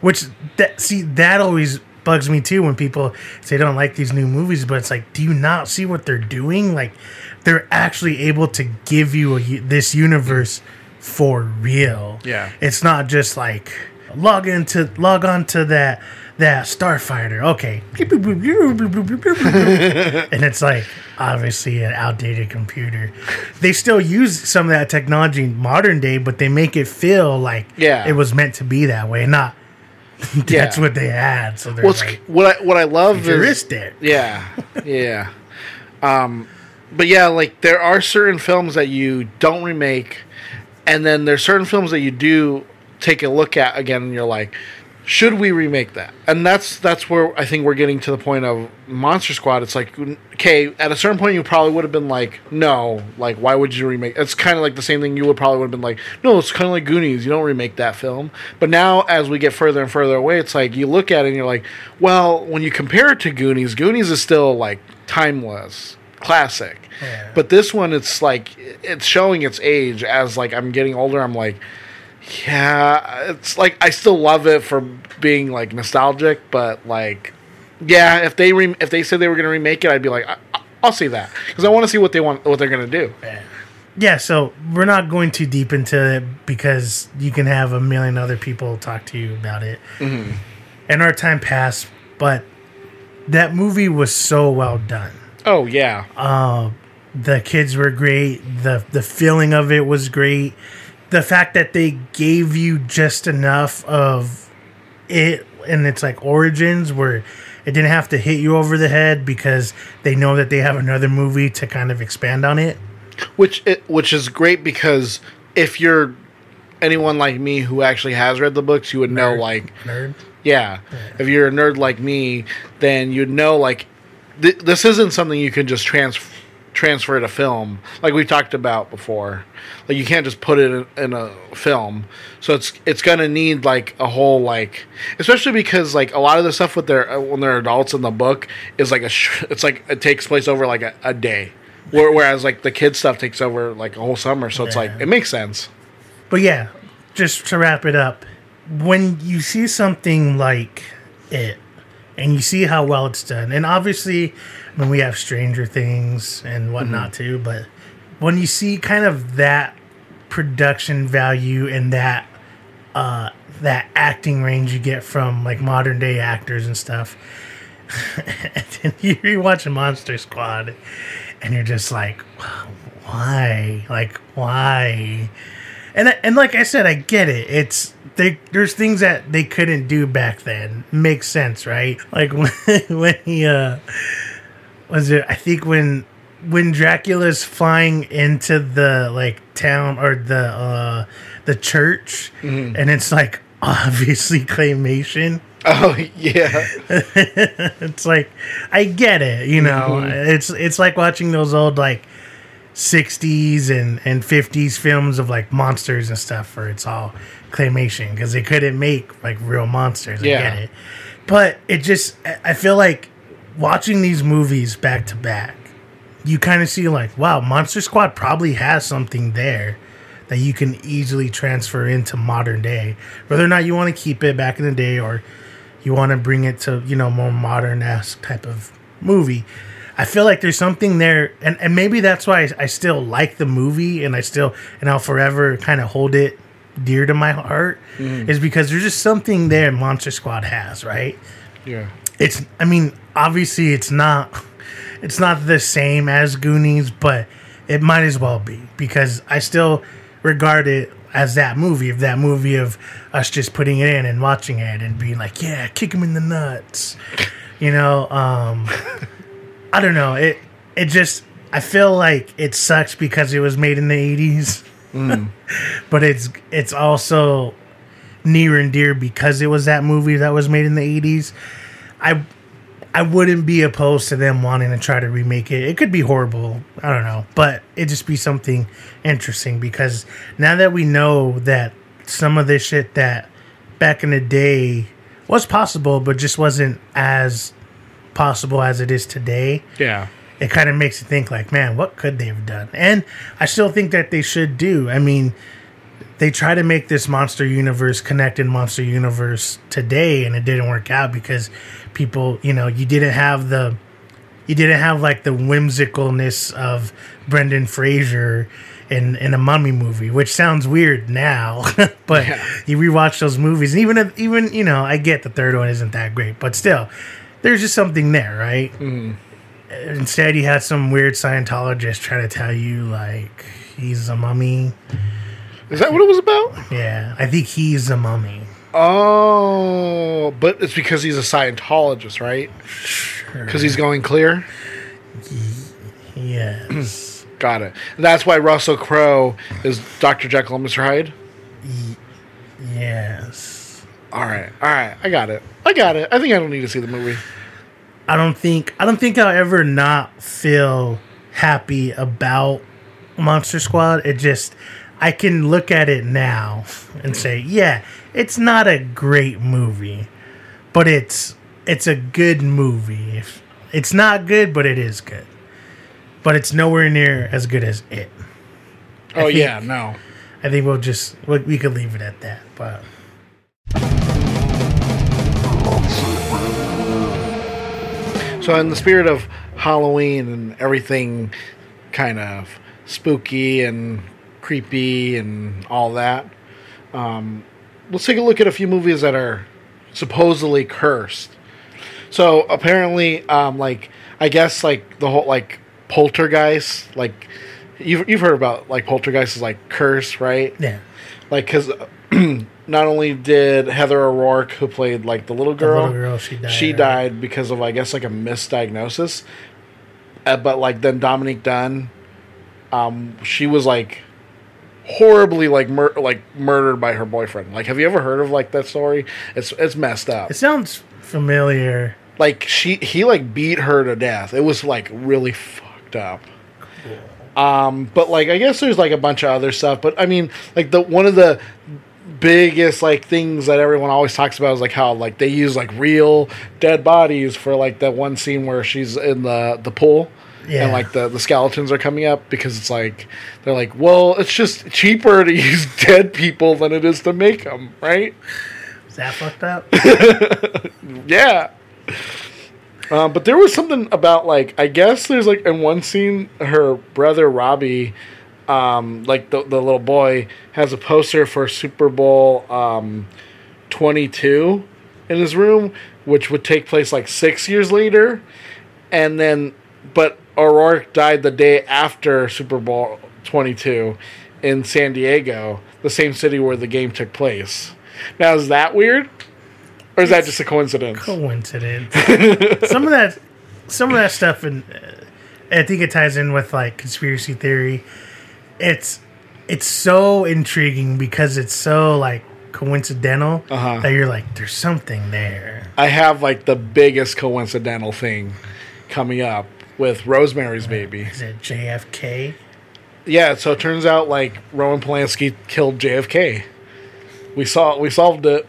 Which that see that always bugs me too when people say they don't like these new movies, but it's like, do you not see what they're doing? Like, they're actually able to give you a, this universe for real. Yeah. it's not just like log into log on to that that starfighter. Okay, and it's like obviously an outdated computer. They still use some of that technology in modern day, but they make it feel like Yeah. it was meant to be that way, not. That's Yeah. what they had. So they're What's like, what I what I love Futuristic. is yeah, yeah. Um, but yeah, like there are certain films that you don't remake, and then there's certain films that you do take a look at again, and you're like, should we remake that? And that's that's where I think we're getting to the point of Monster Squad. It's like, okay, at a certain point, you probably would have been like, no, like why would you remake? It's kind of like the same thing. You would probably would have been like, no, it's kind of like Goonies. You don't remake that film. But now, as we get further and further away, it's like you look at it and you're like, well, when you compare it to Goonies, Goonies is still like timeless, classic. But this one, it's like it's showing its age as like I'm getting older. I'm like, yeah, it's like I still love it for being like nostalgic, but like, yeah, if they re- if they said they were gonna remake it, I'd be like, I- I'll see that because I want to see what they want, what they're gonna do. Yeah, so we're not going too deep into it because you can have a million other people talk to you about it. Mhm. And our time passed, but that movie was so well done. Oh yeah, Uh, the kids were great. the The feeling of it was great. The fact that they gave you just enough of it and its like origins where it didn't have to hit you over the head because they know that they have another movie to kind of expand on it. which it, which is great because if you're anyone like me who actually has read the books, you would know like Nerd. Yeah. If you're a nerd like me, then you'd know like th- this isn't something you can just trans- transfer to film like we talked about before. Like you can't just put it in, in a film. So it's it's to need like a whole like especially because like a lot of the stuff with their uh, when they're adults in the book is like a sh- it's like it takes place over like a, a day. Where- Whereas like the kid stuff takes over like a whole summer, so it's like it makes sense. But yeah, just to wrap it up, when you see something like it and you see how well it's done, and obviously, I mean, we have Stranger Things and whatnot too, but when you see kind of that production value and that uh, that acting range you get from like modern day actors and stuff, and then you rewatch Monster Squad, and you're just like, why? Like, why? And and like I said, I get it. It's they, there's things that they couldn't do back then. Makes sense, right? Like when when he uh was it? I think when when Dracula's flying into the like town or the uh the church, Mhm. and it's like obviously claymation. Oh yeah. it's like I get it, you know. Mhm. It's it's like watching those old like 60s and and 50s films of like monsters and stuff where it's all claymation because they couldn't make like real monsters. I Yeah. get it. But it just I- I feel like watching these movies back to back, you kind of see like, wow, Monster Squad probably has something there that you can easily transfer into modern day. Whether or not you want to keep it back in the day or you want to bring it to, you know, more modern ass type of movie. I feel like there's something there, and, and maybe that's why I, I still like the movie, and I still and I'll forever kind of hold it dear to my heart, Mhm. is because there's just something there Monster Squad has, right? Yeah. It's, I mean, obviously it's not, it's not the same as Goonies, but it might as well be because I still regard it as that movie of that movie of us just putting it in and watching it and being like, yeah, kick him in the nuts, you know. Um, I don't know. It it just I feel like it sucks because it was made in the eighties, but it's it's also near and dear because it was that movie that was made in the eighties. I I wouldn't be opposed to them wanting to try to remake it. It could be horrible. I don't know, but it'd just be something interesting because now that we know that some of this shit that back in the day was possible, but just wasn't as possible as it is today. Yeah. It kind of makes you think like, man, what could they have done? And I still think that they should do. I mean, they try to make this monster universe connected monster universe today and it didn't work out because people you know you didn't have the you didn't have like the whimsicalness of brendan fraser in in a mummy movie, which sounds weird now, but you rewatch those movies, and even if, even you know, I get the third one isn't that great, but still, there's just something there, right? Mhm. Instead, you had some weird Scientologist try to tell you like he's a mummy. Is that what it was about? Yeah, I think he's a mummy. Oh, but it's because he's a Scientologist, right? Because he's going clear. Yes. Got it. That's why Russell Crowe is Dr. Jekyll and Mr. Hyde. Yes. All right, all right. I got it. I got it. I think I don't need to see the movie. I don't think I don't think I'll ever not feel happy about Monster Squad. It just I can look at it now and say, yeah, it's not a great movie, but it's it's a good movie. It's not good, but it is good. But it's nowhere near as good as it. Oh think- yeah, no. I think we'll just we, we could leave it at that. But So, in the spirit of Halloween and everything kind of spooky and creepy and all that, um, let's take a look at a few movies that are supposedly cursed. So, apparently, um, like, I guess, like, the whole, like, poltergeist, like, you've, you've heard about, like, poltergeist is, like, curse, right? yeah, Like, because not only did Heather O'Rourke, who played, like, the little the girl, little girl she died. she right? died because of I guess like a misdiagnosis. Uh, but like then Dominique Dunne, um, she was like horribly like mur- like murdered by her boyfriend. Like, have you ever heard of like that story? It's it's messed up. It sounds familiar. Like she he like beat her to death. It was like really fucked up. Um, but like I guess there's like a bunch of other stuff. But I mean, like the one of the biggest like things that everyone always talks about is like how like they use like real dead bodies for like that one scene where she's in the the pool Yeah. and like the the skeletons are coming up because it's like they're like well it's just cheaper to use dead people than it is to make them right Is that fucked up? yeah. Um, but there was something about like I guess there's like in one scene her brother Robbie, um, like the the little boy has a poster for Super Bowl um, twenty two in his room, which would take place like six years later, and then but O'Rourke died the day after Super Bowl twenty two in San Diego, the same city where the game took place. Now is that weird? Or is that just a coincidence? coincidence. some of that, some of that stuff, and uh, I think it ties in with like conspiracy theory. It's it's so intriguing because it's so like coincidental Uh-huh. that you're like, there's something there. I have like the biggest coincidental thing coming up with Rosemary's Baby. Is it JFK? Yeah, so it turns out like Roman Polanski killed JFK. We saw we solved it.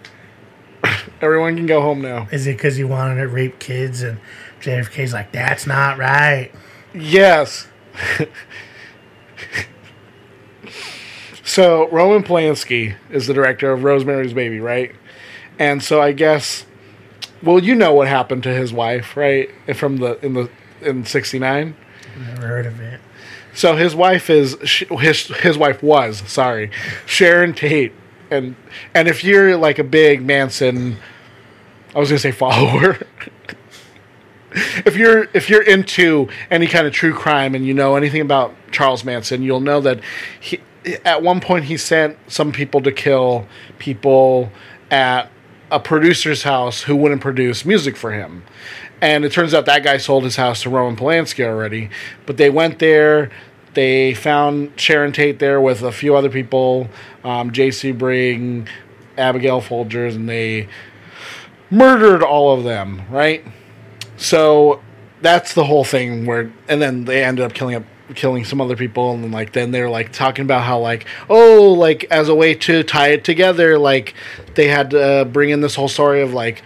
Everyone can go home now. Is it because he wanted to rape kids and JFK's like, that's not right. Yes. so Roman Polanski is the director of Rosemary's Baby, right? And so I guess, well, you know what happened to his wife, right? From the in the in '69. Never heard of it. So his wife is his his wife was sorry Sharon Tate, and and if you're like a big Manson, I was gonna say follower. if you're if you're into any kind of true crime and you know anything about Charles Manson, you'll know that he at one point he sent some people to kill people at a producer's house who wouldn't produce music for him. And it turns out that guy sold his house to Roman Polanski already. But they went there. They found Sharon Tate there with a few other people, um, Jay Sebring, Abigail Folgers, and they murdered all of them, right? So that's the whole thing where, and then they ended up killing up, killing some other people, and then like then they're like talking about how like oh like as a way to tie it together, like they had to uh, bring in this whole story of like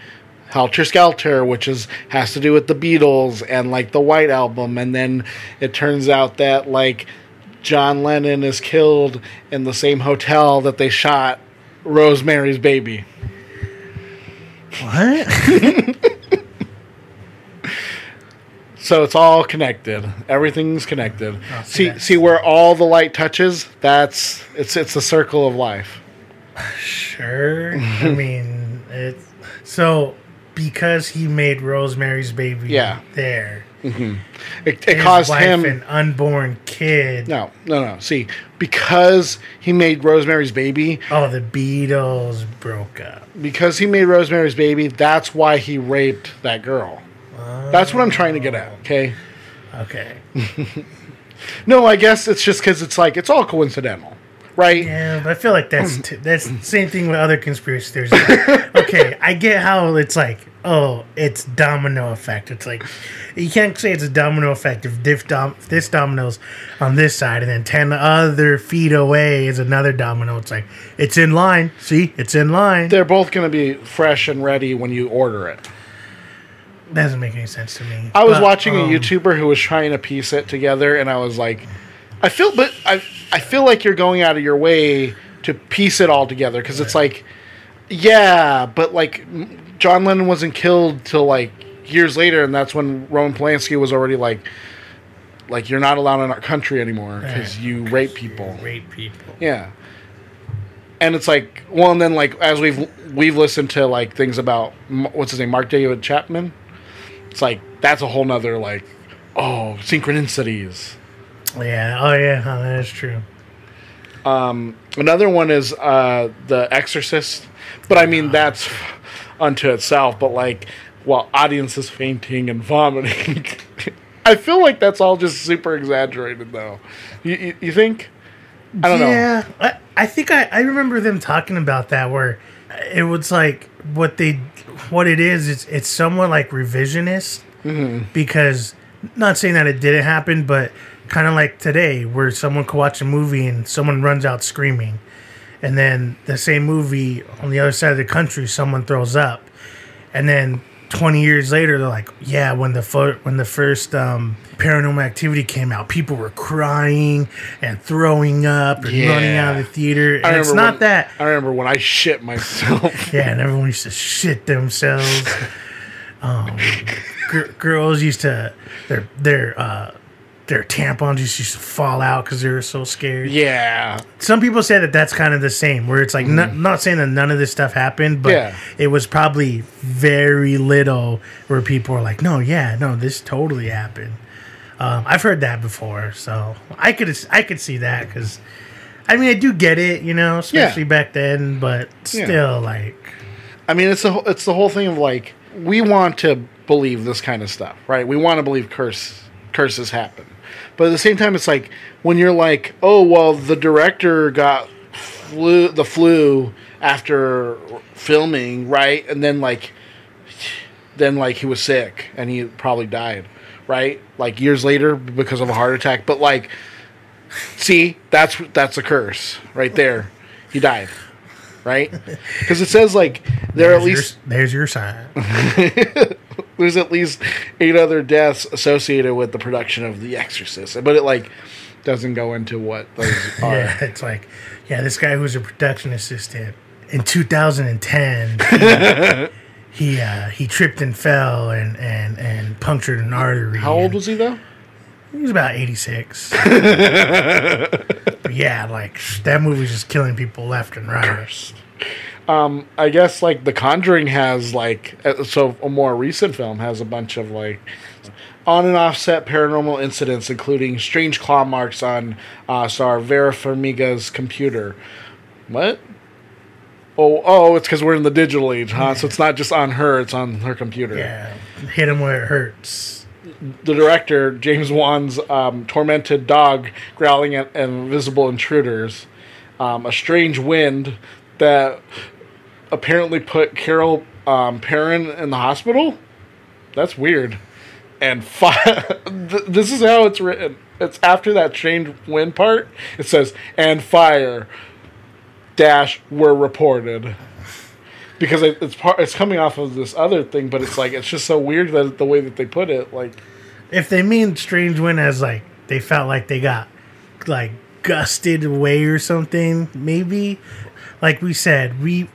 Helter Skelter, which is has to do with the Beatles and like the White Album, and then it turns out that like John Lennon is killed in the same hotel that they shot Rosemary's Baby. What? So it's all connected. Everything's connected. Oh, see see, see where all the light touches. That's it's it's the circle of life. Sure. I mean, it's So because he made Rosemary's Baby, Yeah. there, mm-hmm. It, it his caused him. an unborn kid. no, no, no. See, because he made Rosemary's Baby, Oh, the Beatles broke up. because he made Rosemary's Baby, that's why he raped that girl. That's what I'm trying to get at. Oh. Okay. Okay. No, I guess it's just because it's like it's all coincidental, right? Yeah, but I feel like that's t- that's the same thing with other conspiracy theories. Like, okay, I get how it's like, oh, it's domino effect. It's like you can't say it's a domino effect if this, dom- if this dominoes on this side and then ten other feet away is another domino. It's like it's in line. See, it's in line. They're both going to be fresh and ready when you order it. That doesn't make any sense to me. I was But, watching um, a YouTuber who was trying to piece it together, and I was like, I feel, but I, I feel like you're going out of your way to piece it all together because it's like, yeah, but like John Lennon wasn't killed till like years later, and that's when Roman Polanski was already like, like you're not allowed in our country anymore because Right. you rape people. rape people. Yeah. And it's like, well, and then like as we've we've listened to like things about what's his name, Mark David Chapman. It's like that's a whole nother like, oh, synchronicities. Yeah. Oh yeah. Oh, that is true. Another one is uh, the Exorcist, but I mean that's unto itself. But like, while audiences fainting and vomiting, I feel like that's all just super exaggerated, though. You you, you think? I don't know. yeah, I, I think I, I remember them talking about that where it was like what they what it is it's it's somewhat like revisionist Mm-hmm. because not saying that it didn't happen but kind of like today where someone could watch a movie and someone runs out screaming. And then the same movie on the other side of the country someone throws up. And then 20 years later they're like yeah when the fo- when the first um, paranormal activity came out people were crying and throwing up and running out of the theater. And it's not when- that I remember when I shit myself. yeah and everyone used to shit themselves. Um, gr- girls used to their their uh their tampons just used to fall out because they were so scared yeah. some people say that that's kind of the same where it's like not, not saying that none of this stuff happened but Yeah. it was probably very little where people were like no yeah no this totally happened um, i've heard that before so i could i could see that because i mean i do get it you know especially back then but Yeah. still like I mean, it's the whole- it's the whole thing of like we want to believe this kind of stuff, right? We want to believe curse curses happen, but at the same time, it's like when you're like, oh well, the director got flu the flu after filming, right? And then like then like he was sick and he probably died, right? Like years later because of a heart attack, but like see, that's that's a curse right there. He died. Right? Because it says like there are at there's your- least there's your sign there's at least eight other deaths associated with the production of The Exorcist, but it like doesn't go into what those are. yeah it's like yeah this guy who's a production assistant in 2010 he he, uh, he tripped and fell and and and punctured an artery How old was he though? He was about 86. yeah, like that movie's just killing people left and right. Um, I guess like The Conjuring has like uh, so a more recent film has a bunch of like on and offset paranormal incidents, including strange claw marks on uh, star Vera Farmiga's computer. What? Oh, oh, it's because we're in the digital age, huh? So it's not just on her; it's on her computer. Yeah, hit him where it hurts. The director James Wan's um, tormented dog growling at invisible intruders, um, a strange wind that apparently put Carol um, Perron in the hospital. That's weird. And fi- this is how it's written. It's after that strange wind part. It says and fire dash were reported because it- it's part it's coming off of this other thing, but it's like it's just so weird that the way that they put it, like If they mean strange wind as like they felt like they got like gusted away or something, maybe. Like we said, we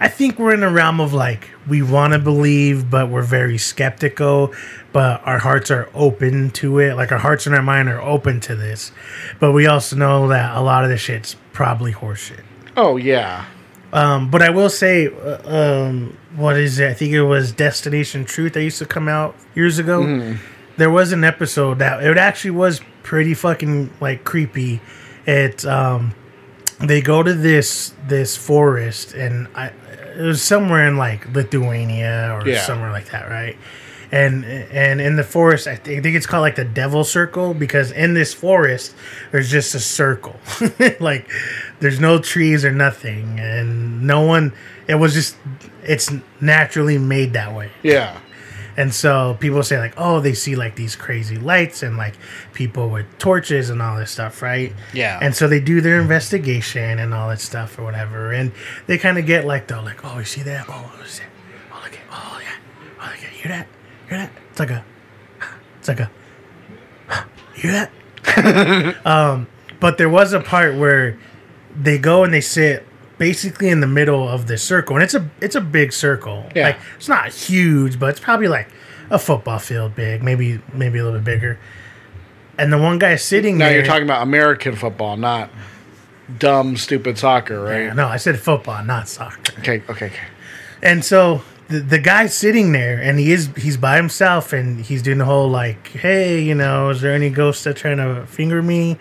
I think we're in a realm of like we want to believe, but we're very skeptical. But our hearts are open to it. Like our hearts and our mind are open to this. But we also know that a lot of this shit's probably horseshit. Oh yeah. Um, but I will say, uh, um, what is it? I think it was Destination Truth that used to come out years ago. Mhm. There was an episode that it actually was pretty fucking like creepy. It um, they go to this this forest and I it was somewhere in like Lithuania or Yeah. somewhere like that, right? And and in the forest, I think, it's called like the Devil Circle because in this forest there's just a circle, like there's no trees or nothing, and no one. It was just it's naturally made that way. Yeah. And so people say like, oh, they see like these crazy lights and like people with torches and all this stuff, right? Yeah. And so they do their investigation and all that stuff or whatever, and they kind of get like the like, oh, you see that? Oh, what is that? Oh, look at, oh yeah, oh look at, hear that? Hear that? It's like a, it's like a, you hear that? um, but there was a part where they go and they sit basically in the middle of the circle, and it's a it's a big circle. Yeah. Like it's not huge, but it's probably like a football field big, maybe maybe a little bit bigger. And the one guy sitting Now there. you're talking about American football, not dumb, stupid soccer, right? Yeah, no, I said football, not soccer. Okay, okay, okay. And so the, the guy's sitting there, and he is he's by himself, and he's doing the whole like, hey, you know, is there any ghosts that trying to finger me?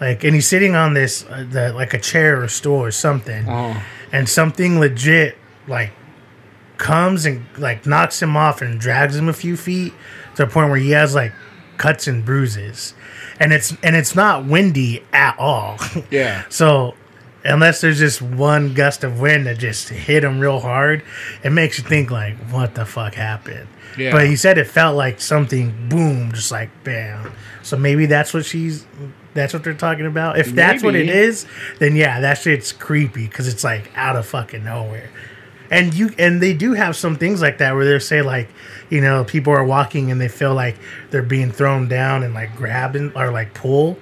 Like, and he's sitting on this uh, the, like a chair or stool or something, Oh. and something legit like comes and like knocks him off and drags him a few feet to a point where he has like cuts and bruises, and it's and it's not windy at all. Yeah. So, unless there's just one gust of wind that just hit him real hard, it makes you think like, what the fuck happened? Yeah. But he said it felt like something boom, just like bam. So maybe that's what she's. That's what they're talking about. If that's what it is, then yeah, that shit's creepy because it's like out of fucking nowhere. And you and they do have some things like that where they say like, you know, people are walking and they feel like they're being thrown down and like grabbed and, or like pull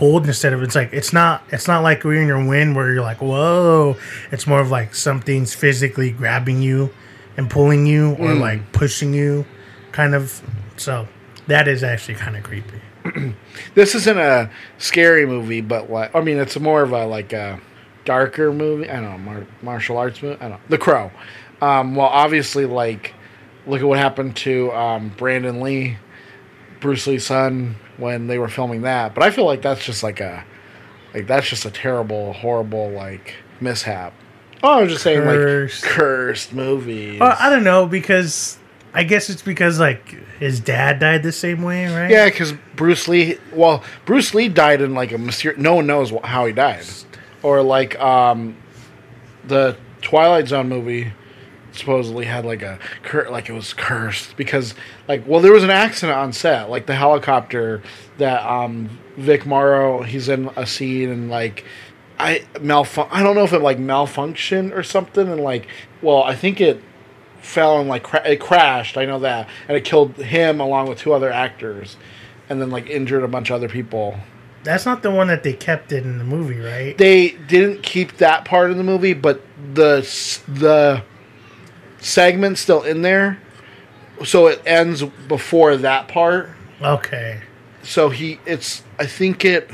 pulled instead of it's like it's not it's not like we're in your wind where you're like whoa it's more of like something's physically grabbing you and pulling you or Mm. like pushing you kind of so that is actually kind of creepy This isn't a scary movie, but like I mean, it's more of a like a darker movie. I don't know, mar- martial arts movie. I don't know. The Crow. Um, well, obviously, like look at what happened to um, Brandon Lee, Bruce Lee's son, when they were filming that. But I feel like that's just like a like that's just a terrible, horrible like mishap. Oh, I was just saying Cursed. like cursed movie. well i don't know because i guess it's because like his dad died the same way right Yeah, because Bruce Lee. Well, Bruce Lee died in like a mysterious. No one knows how he died, or like um, the Twilight Zone movie supposedly had like a cur- like it was cursed because like well there was an accident on set like the helicopter that um Vic Morrow he's in a scene and like I malfun- I don't know if it like malfunctioned or something and like well I think it fell and like cra- it crashed. I know that, and it killed him along with two other actors, and then like injured a bunch of other people. that's not the one that they kept it in the movie right They didn't keep that part of the movie, but the the segment's still in there, so it ends before that part. okay. So he, it's I think it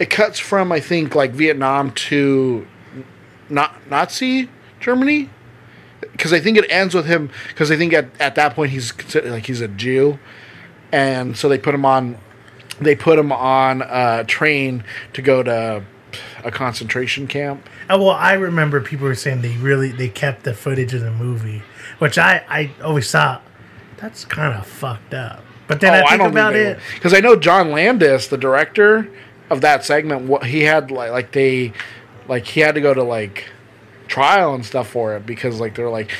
it cuts from I think like Vietnam to not Nazi Germany? Because I think it ends with him because I think at, at that point he's considered like he's a Jew, and so they put him on they put him on a train to go to a concentration camp. Oh, well, I remember people were saying they really they kept the footage of the movie, which I I always thought that's kind of fucked up. But then oh, I think about it. because I know John Landis, the director of that segment, what he had like like they like he had to go to like trial and stuff for it because like they're like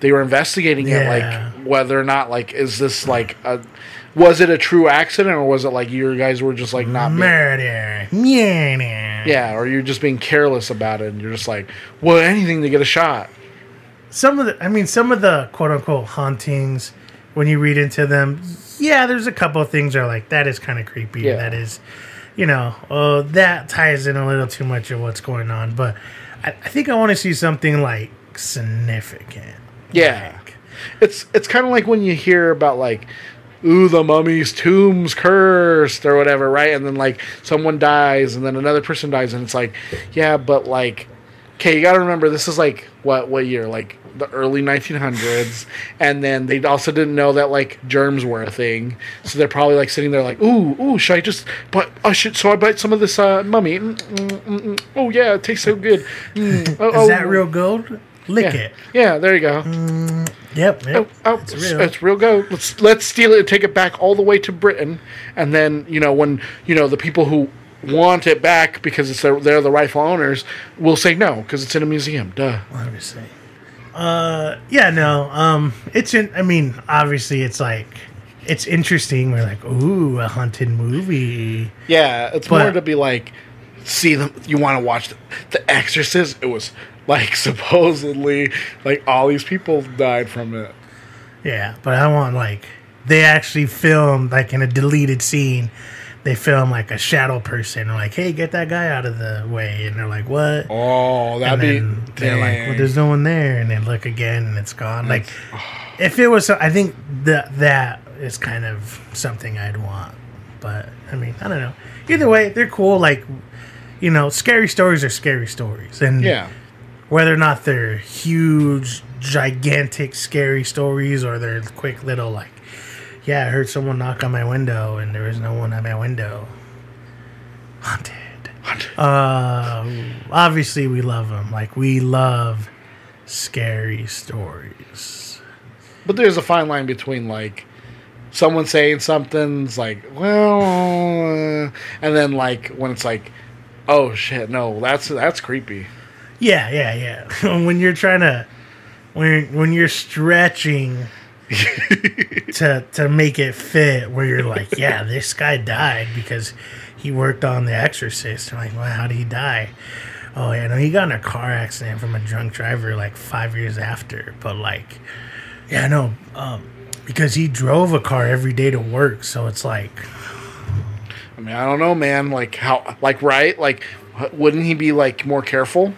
they were investigating Yeah. it like whether or not like is this like a was it a true accident or was it like you guys were just like not being, Murder. Yeah. yeah or you're just being careless about it and you're just like well anything to get a shot Some of the, I mean, some of the quote unquote hauntings, when you read into them, yeah, there's a couple of things that are like that is kind of creepy. Yeah. That is, you know, uh, that ties in a little too much of what's going on. But I, I think I want to see something like like significant. Yeah. It's it's kind of like when you hear about like ooh the mummy's tomb's cursed or whatever, right? And then like someone dies and then another person dies and it's like, yeah, but like okay, you got to remember this is like what what year? Like the early 1900s and then they also didn't know that like germs were a thing so they're probably like sitting there like ooh ooh should i just but i should so i bite some of this uh mummy mm, mm, mm, mm. oh yeah it tastes so good Mm, oh, Is that oh. real gold? Lick yeah. it. yeah there you go Yep. yep. oh, oh, it's it's, real. it's real go. Let's let's steal it and take it back all the way to Britain, and then you know when you know the people who want it back because it's their, they're the rightful owners will say no because it's in a museum. Duh. obviously. Uh, yeah, no. Um, it's in. I mean, obviously, it's like it's interesting. We're like, ooh, a haunted movie. Yeah, it's But- more to be like, see them. You want to watch the, the Exorcist? It was like supposedly like all these people died from it. Yeah, but I want like they actually filmed like in a deleted scene. They film like a shadow person. Like, hey, get that guy out of the way, and they're like, what? Oh, that'd and be. they're like, well, there's no one there, and they look again, and it's gone. Like, if it was, I think that that is kind of something I'd want. But I mean, I don't know. Either way, they're cool. Like, you know, scary stories are scary stories, and yeah. Whether or not they're huge, gigantic, scary stories or they're quick little like, yeah, I heard someone knock on my window and there was no one at my window. Haunted. Uh, obviously, we love them. Like we love scary stories. But there's a fine line between like someone saying something's like, well, uh, and then like when it's like, oh shit, no, that's that's creepy. Yeah, yeah, yeah. when you're trying to, when when you're stretching to to make it fit, where you're like, yeah, this guy died because he worked on The Exorcist. I'm like, well, how did he die? Oh yeah, no, he got in a car accident from a drunk driver like five years after. But like, yeah, no, um, because he drove a car every day to work, so it's like, I mean, I don't know, man. Like how, like right, like wouldn't he be like more careful?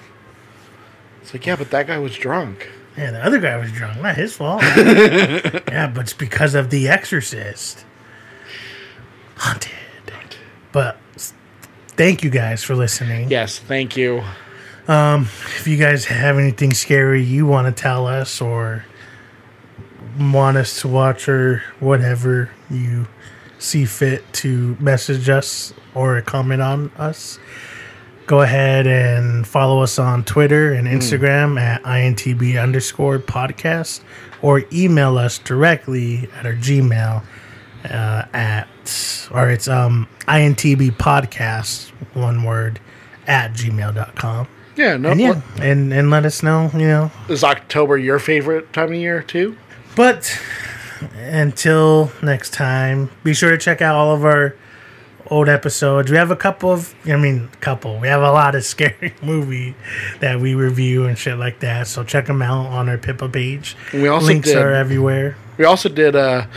It's like, yeah, but that guy was drunk. yeah, the other guy was drunk, not his fault. yeah, but it's because of The Exorcist. Haunted. But thank you guys for listening. Yes, thank you. Um, if you guys have anything scary you want to tell us or want us to watch or whatever you see fit to message us or comment on us, go ahead and follow us on Twitter and Instagram at INTB underscore podcast or email us directly at our Gmail uh, at, or it's um, INTB podcast, one word, at gmail.com. Yeah, no. And yeah, and and let us know, you know. Is October your favorite time of year too? But until next time, be sure to check out all of our old episodes. We have a couple of, I mean, couple. We have a lot of scary movie that we review and shit like that. So check them out on our Pippa page. And we also links did- are everywhere. We also did a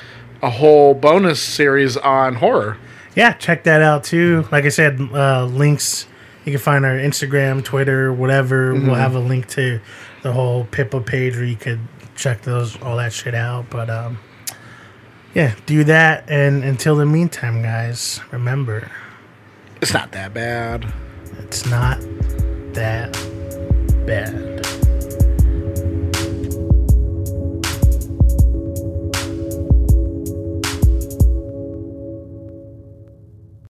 a whole bonus series on horror. Yeah, check that out too. Like I said, uh, links. You can find our Instagram, Twitter, whatever. Mm-hmm. We'll have a link to the whole Pippa page where you could check those all that shit out. But um, yeah, do that. And until the meantime, guys, remember It's not that bad. it's not that bad.